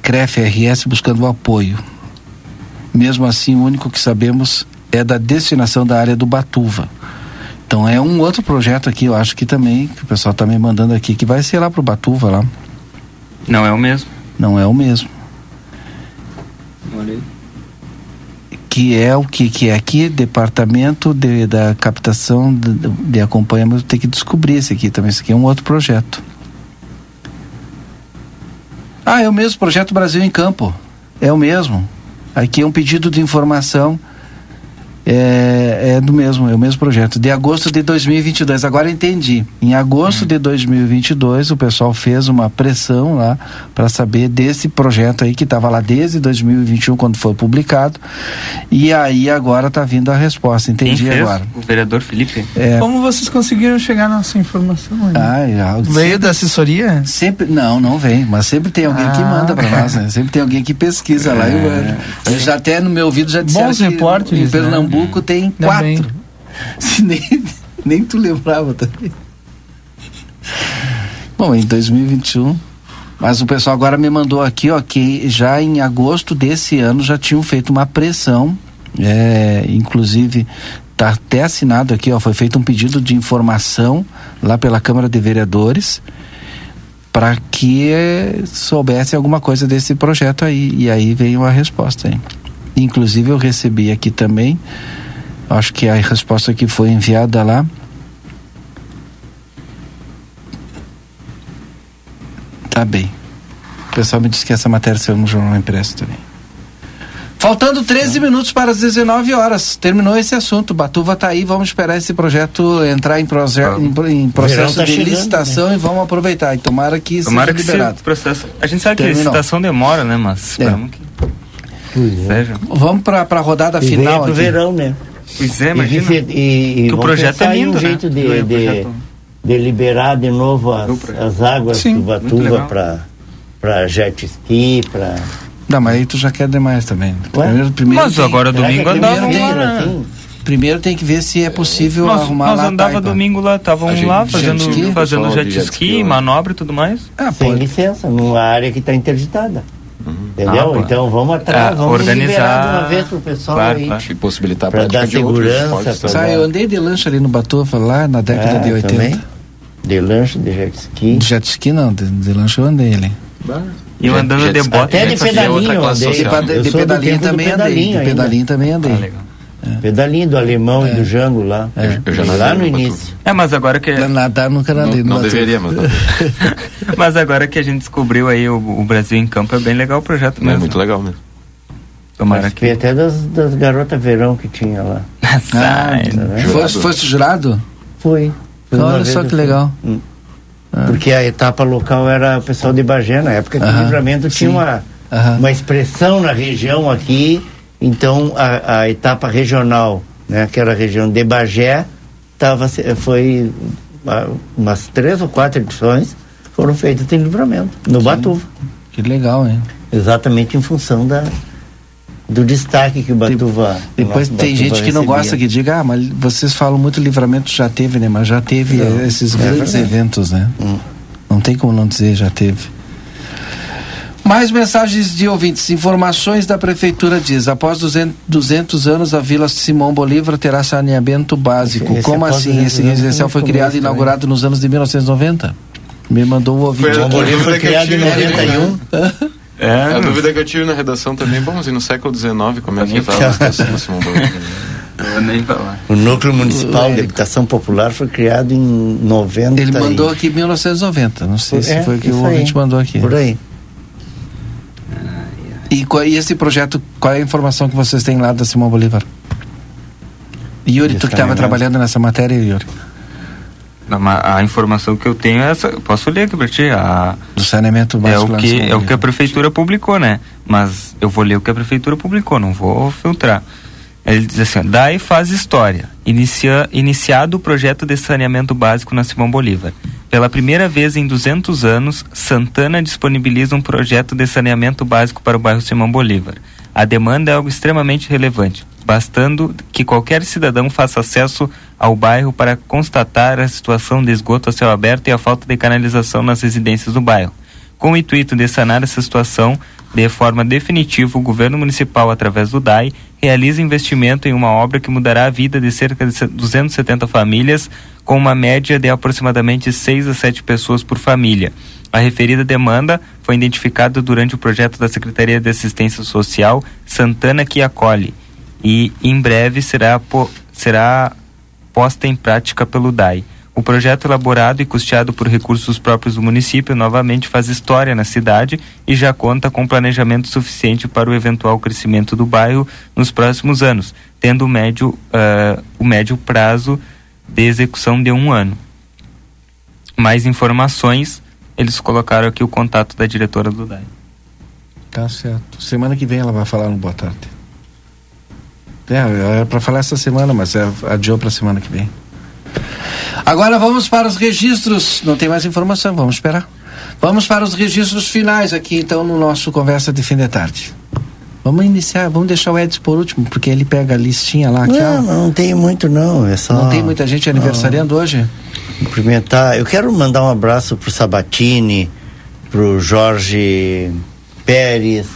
CREF RS buscando o apoio. Mesmo assim, o único que sabemos é da destinação da área do Batuva. Então é um outro projeto aqui, eu acho que também, que o pessoal está me mandando aqui, que vai ser lá pro Batuva lá. Não é o mesmo. Não é o mesmo. Olha que é o que, que é aqui, departamento de, da captação de, de acompanhamento, tem que descobrir esse aqui também, esse aqui é um outro projeto. Ah, é o mesmo projeto Brasil em Campo, é o mesmo. Aqui é um pedido de informação É, é do mesmo, é o mesmo projeto. De agosto de 2022. Agora entendi. Em agosto de 2022, o pessoal fez uma pressão lá para saber desse projeto aí que estava lá desde 2021, quando foi publicado. E aí agora está vindo a resposta. Entendi Quem fez? agora. O vereador Felipe. É, Como vocês conseguiram chegar nessa informação? aí? Ah, é, Veio sempre- da assessoria? Sempre, não, não vem, mas sempre tem alguém que Ah. manda para nós, né? Sempre tem alguém que pesquisa lá e manda. Eu já até no meu ouvido já disseram Bons que repórteres, em né? Pernambuco tem Ainda quatro. <laughs> Se nem, nem tu lembrava também. Bom, em 2021. Mas o pessoal agora me mandou aqui, ó, que já em agosto desse ano já tinham feito uma pressão, é, inclusive tá até assinado aqui, ó, foi feito um pedido de informação lá pela Câmara de Vereadores para que soubesse alguma coisa desse projeto aí. E aí veio a resposta aí. Inclusive eu recebi aqui também, acho que a resposta que foi enviada lá. Tá bem. O pessoal me disse que essa matéria saiu no Jornal Impresso também. Faltando 13 minutos para as 19 horas. Terminou esse assunto. Batuva tá aí. Vamos esperar esse projeto entrar em, proje- em pro- em processo tá de chegando, licitação e vamos aproveitar. E tomara que Tomara seja que liberado. processo. A gente sabe que a Terminou. licitação demora, né? Mas esperamos seja. Vamos para a rodada E vem final pro aqui. verão, né? Pois é, E, imagina. vice- e, e Que o projeto é lindo, um né? jeito de, O de, projeto- de liberar de novo as, as águas Sim, do Batuva para para jet ski, para Não, mas aí tu já quer demais também. Primeiro, primeiro Mas tem- agora domingo Primeiro andava tem- lá, né? assim. Primeiro tem que ver se é possível Nós, arrumar nós lá a andava taipa. domingo lá, estavam lá jet fazendo ski? fazendo jet jet ski, ó. manobra e tudo mais. Ah, sem licença, numa área que está interditada. Entendeu? Ah, então vamos atrás, Ah, vamos organizar- de uma vez pro pessoal Claro, aí. claro. E possibilitar a Pra prática dar de outros segurança, pra. Sai, eu andei de lancha ali no Batuva lá na década Ah, de 80. também? De lanche, de jet ski. De jet ski não, de, de lancha eu andei ali. E eu andando de bota. Até de pedalinho. De, de do pedalinho também andei. De pedalinho também andei. Pedalinho do alemão e do Jango lá. Eu já lá nadei no no início. É, mas agora que nadar nunca nadei Não deveria, mas <laughs> mas agora que a gente descobriu aí o, o Brasil em campo é bem legal o projeto é mesmo. muito legal mesmo. Tomara que Participei até das, das garotas verão que tinha lá. <laughs> Ah, fosse, fosse jurado? Fui. Uma Olha só que assim. legal. Hum. Porque a etapa local era o pessoal de Bagé, na época que o Aham, livramento tinha sim. uma, Aham. uma expressão na região aqui, então a, a etapa regional, né, que era a região de Bagé, tava, foi umas três ou quatro edições foram feitas em livramento, no Batuva. Que legal, hein? Exatamente em função da, do destaque que o Batuva. Depois tem Batuva gente que não recebia. gosta que diga, ah, mas vocês falam muito livramento, já teve, né? Mas já teve Não, esses é grandes verdade. eventos, né? Hum. Não tem como não dizer, já teve. Mais mensagens de ouvintes. Informações da Prefeitura diz: após 200, 200 anos, a Vila Simão Bolívar terá saneamento básico. Esse- esse Como assim? 200 Esse residencial foi criado e inaugurado nos anos de 1990? Me mandou o ouvinte. Foi a dúvida foi criado em tive, 91. né? É, A dúvida que eu tive na redação também, bom, assim, no século XIX, como é que estava a situação do Simão Bolívar? <laughs> O Núcleo Municipal de Habitação Popular foi criado em 90. Ele mandou aqui 1990. Não sei se É, foi o que o ouvinte mandou aqui. Por aí. E, e esse projeto, qual é a informação que vocês têm lá da Simão Bolívar? Yuri, tu que estava trabalhando nessa matéria, Yuri? Não, a informação que eu tenho é essa. Posso ler aqui pra ti? A, Do saneamento é, básico o lá na que, é o que a prefeitura publicou, né? Mas eu vou ler o que a prefeitura publicou, não vou filtrar. Ele diz assim: DAI faz história. Inicia, iniciado o projeto de saneamento básico na Simão Bolívar. Pela primeira vez em 200 anos, Santana disponibiliza um projeto de saneamento básico para o bairro Simão Bolívar. A demanda é algo extremamente relevante, bastando que qualquer cidadão faça acesso ao bairro para constatar a situação de esgoto a céu aberto e a falta de canalização nas residências do bairro. Com o intuito de sanar essa situação, de forma definitiva, o governo municipal, através do DAI, realiza investimento em uma obra que mudará a vida de cerca de 270 famílias, com uma média de aproximadamente 6 a 7 pessoas por família. A referida demanda foi identificada durante o projeto da Secretaria de Assistência Social Santana que acolhe e em breve será, será posta em prática pelo DAI. O projeto elaborado e custeado por recursos próprios do município novamente faz história na cidade e já conta com planejamento suficiente para o eventual crescimento do bairro nos próximos anos, tendo médio, uh, o médio prazo de execução de um ano. Mais informações, eles colocaram aqui o contato da diretora do DAI. Tá certo. Semana que vem ela vai falar no Boa Tarde. É, era para falar essa semana, mas é, adiou para semana que vem. Agora vamos para os registros. Não tem mais informação, vamos esperar. Vamos para os registros finais aqui, então, no nosso Conversa de Fim de Tarde. Vamos iniciar, vamos deixar o Edson por último, porque ele pega a listinha lá. Aqui, não, não tem muito não, é só... Não tem muita gente aniversariando não. hoje? Cumprimentar, eu quero mandar um abraço pro Sabatini, pro Jorge Pérez,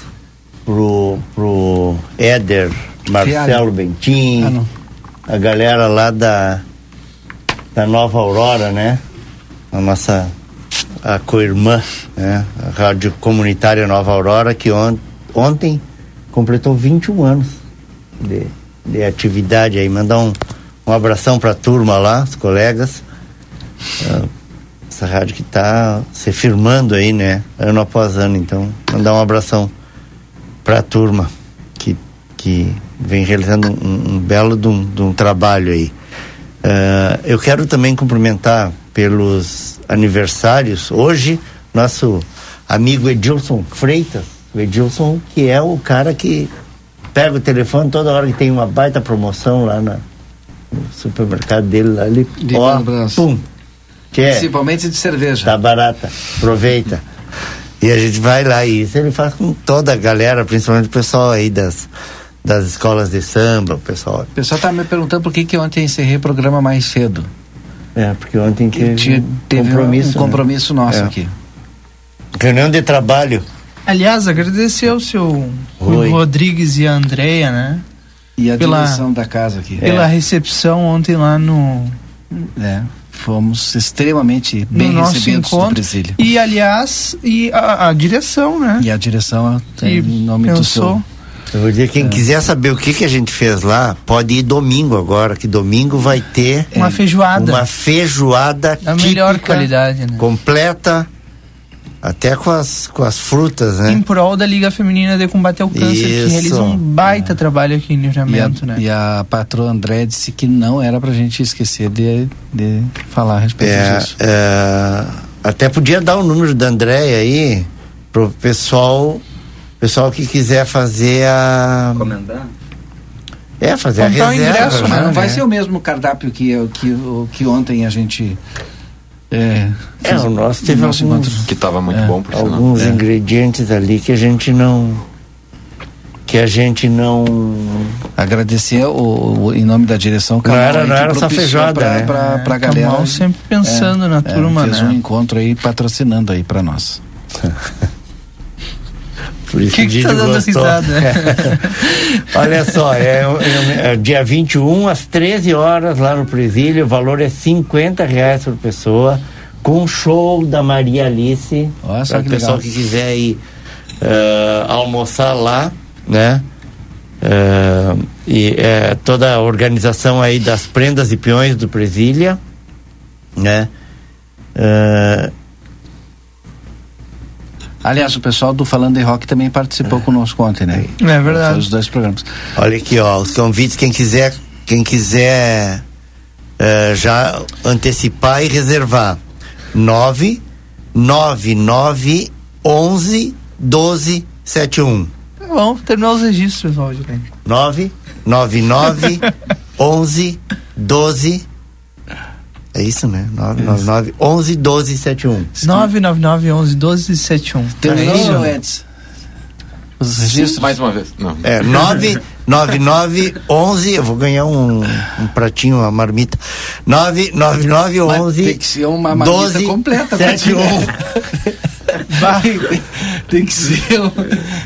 pro, pro Éder Marcelo Bentin, ah, a galera lá da da Nova Aurora, né? A nossa a co-irmã, né? A Rádio Comunitária Nova Aurora, que on, ontem completou 21 anos de, de atividade aí. Mandar um, um abração para a turma lá, os colegas. Uh, essa rádio que está se firmando aí, né? Ano após ano. Então, mandar um abração para a turma que, que vem realizando um, um belo de um, de um trabalho aí. Uh, eu quero também cumprimentar pelos aniversários. Hoje, nosso amigo Edilson Freitas, o Edilson, que é o cara que pega o telefone toda hora que tem uma baita promoção lá na, no supermercado dele, lá ele, de ó, pum, que é, Principalmente de cerveja. Tá barata, aproveita. e a gente vai lá e isso ele faz com toda a galera, principalmente o pessoal aí das das escolas de samba, o pessoal. O pessoal tá me perguntando por que que ontem encerrei o programa mais cedo. É, porque ontem que tinha teve compromisso, um, um compromisso né? nosso é. aqui. Reunião de trabalho. Aliás, agradecer ao seu Rui. Rodrigues e a Andreia, né? E a pela, direção da casa aqui. Pela é. recepção ontem lá no. É fomos extremamente bem no nosso recebidos encontro. no E aliás, e a, a, direção, né? E a direção tem em nome do seu eu vou dizer, quem é. quiser saber o que, que a gente fez lá, pode ir domingo agora, que domingo vai ter uma feijoada. Uma feijoada da melhor qualidade, né? Completa, até com as, com as frutas, né? Em prol da Liga Feminina de Combate ao Câncer, Isso. que realiza um baita é. trabalho aqui em Livramento, né? E a patroa André disse que não era pra gente esquecer de, de falar a respeito é, disso. É, até podia dar o número da André aí pro pessoal Pessoal que quiser fazer a. Encomendar? É, fazer Comprar a reserva. ingresso, né? Não vai ser o mesmo cardápio que, que, que ontem a gente. É, é o nosso teve alguns, encontro. que estava muito é, bom por alguns é. ingredientes ali que a gente não que a gente não agradecer o, o em nome da direção não era, não era só feijoada pra, né? pra, pra, pra galera sempre pensando é, na turma fez né? um encontro aí patrocinando aí para nós <laughs> Por isso que, que tá dando risada? <laughs> Olha só, é, é, é, dia 21 às 13 horas lá no presídio, o valor é 50 reais por pessoa, com show da Maria Alice. Para o pessoal que quiser ir uh, almoçar lá, né? Uh, e é, toda a organização aí das prendas e peões do Presília, né? Uh, Aliás, o pessoal do Falando em Rock também participou é. conosco ontem, né? É verdade. Os dois programas. Olha aqui, ó, os convites, quem quiser, quem quiser uh, já antecipar e reservar. 9 99 11 12 71. Tá bom, terminar os registros, Valdir. 9 99 11 12 é isso, né? 999 11 12 71. 999 11 12 71. Terminou, Edson? Os registros? Mais uma vez. Não. É, 999 11, <laughs> eu vou ganhar um, um pratinho, uma marmita. 999 11 tem que ser uma marmita 12 completa, 71. <laughs> Vai, tem que ser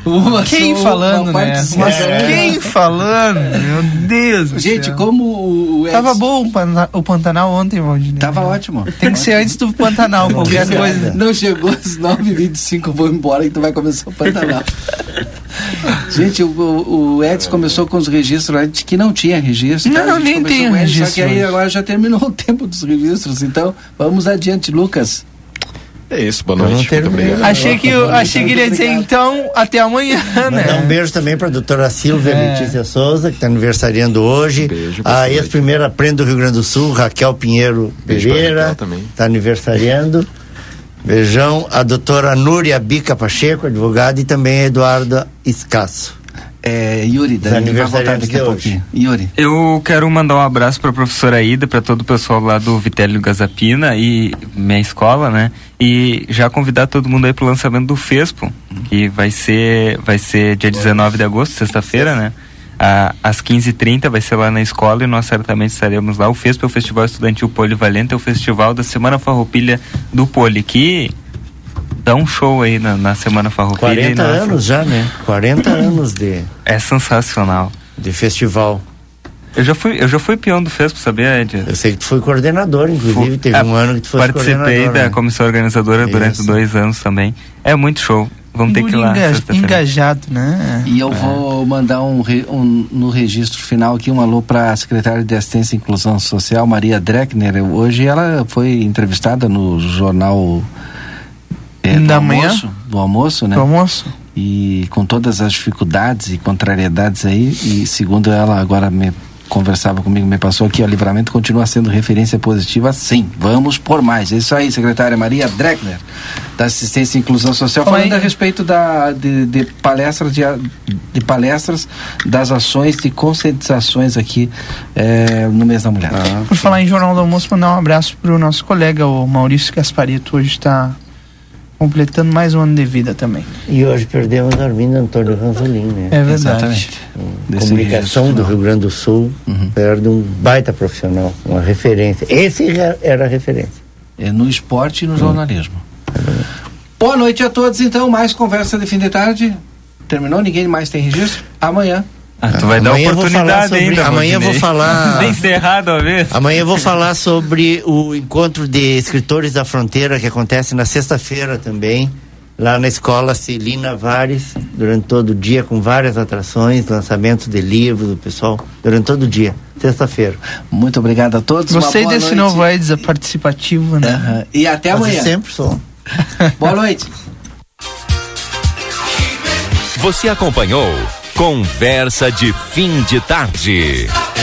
uma Quem só, falando, uma né? Mas é. quem falando? Meu Deus. Gente, como o. Edson... Tava bom o Pantanal ontem, Valdir. Tava ótimo. Tem que ser antes do Pantanal, qualquer coisa. Não chegou às 9h25, eu vou embora e tu vai começar o Pantanal. <laughs> Gente, o, o, o Edson começou com os registros antes que não tinha registro. Não, tá? Gente nem tem registro Só que aí agora já terminou <laughs> o tempo dos registros, então vamos adiante, Lucas. É isso, boa noite. Muito obrigado. Achei que, eu, achei que ele ia dizer, então, até amanhã, <laughs> Mandar um né? beijo também para a doutora Silvia É. Letícia Souza, que está aniversariando hoje. Beijo a ex-primeira prenda do Rio Grande do Sul, Raquel Pinheiro Beijo Pereira, está aniversariando. Beijão. A doutora Núria Bica Pacheco, advogada, e também a Eduarda Escasso. É, Yuri, ele vai voltar daqui a pouquinho. Yuri. Eu quero mandar um abraço para a professora Ida, para todo o pessoal lá do Vitélio Gazapina e minha escola, né? E já convidar todo mundo aí pro lançamento do Fespo, que vai ser vai ser dia 19 de agosto, sexta-feira, né? Às 15h30 vai ser lá na escola e nós certamente estaremos lá. O Fespo é o Festival Estudantil Polivalente, é o festival da Semana Farroupilha do Poli, que dá um show aí na, na Semana Farroupilha. e 40 nossa, anos já, né? 40 anos de, É sensacional. de festival. Eu já fui, eu já fui peão do Fespo, sabia, Ed? Eu sei que tu foi coordenador, inclusive, Fu- teve ah, um ano que tu foi Participei coordenador. da né? comissão organizadora durante Isso. dois anos também. É muito show. Vamos ter que ir lá. engajado, né? E eu vou mandar um, re- um- no registro final aqui um alô para a secretária de Assistência e Inclusão Social, Maria Dreckner. Hoje ela foi entrevistada no jornal é, do Da manhã? almoço, do almoço, né? Do almoço. E com todas as dificuldades e contrariedades aí, e segundo ela agora me conversava comigo, me passou aqui, o livramento continua sendo referência positiva, sim. Vamos por mais. É isso aí, secretária Maria Dreckner, da Assistência e Inclusão Social, Fala falando a respeito da, de, de palestras, de, de palestras das ações de conscientizações aqui eh, no mês da mulher. Por falar em Jornal do Almoço, mandar um abraço pro nosso colega, o Maurício Gasparito, hoje está completando mais um ano de vida também. E hoje perdemos Armindo Antônio Ranzolin, né? É verdade. Exatamente. Comunicação do. Rio Grande do Sul perde um baita profissional, uma referência. Esse era- era a referência. É no esporte e no jornalismo. Boa noite a todos, então. Mais conversa de fim de tarde. Terminou? Ninguém mais tem registro? Amanhã. Ah, tu vai dar vou falar oportunidade sobre- ainda. amanhã eu vou falar- <laughs> Nem encerrado a vez. Amanhã eu vou falar sobre o encontro de escritores da fronteira que acontece na sexta-feira também, lá na escola Celina Vares, durante todo o dia, com várias atrações, lançamentos de livros do pessoal, durante todo o dia, sexta-feira. Muito obrigado a todos. Gostei Uma boa desse noite. novo Edsa participativo, né? E até Mas amanhã. eu sempre sou. <laughs> Boa noite. Você acompanhou Conversa de Fim de Tarde.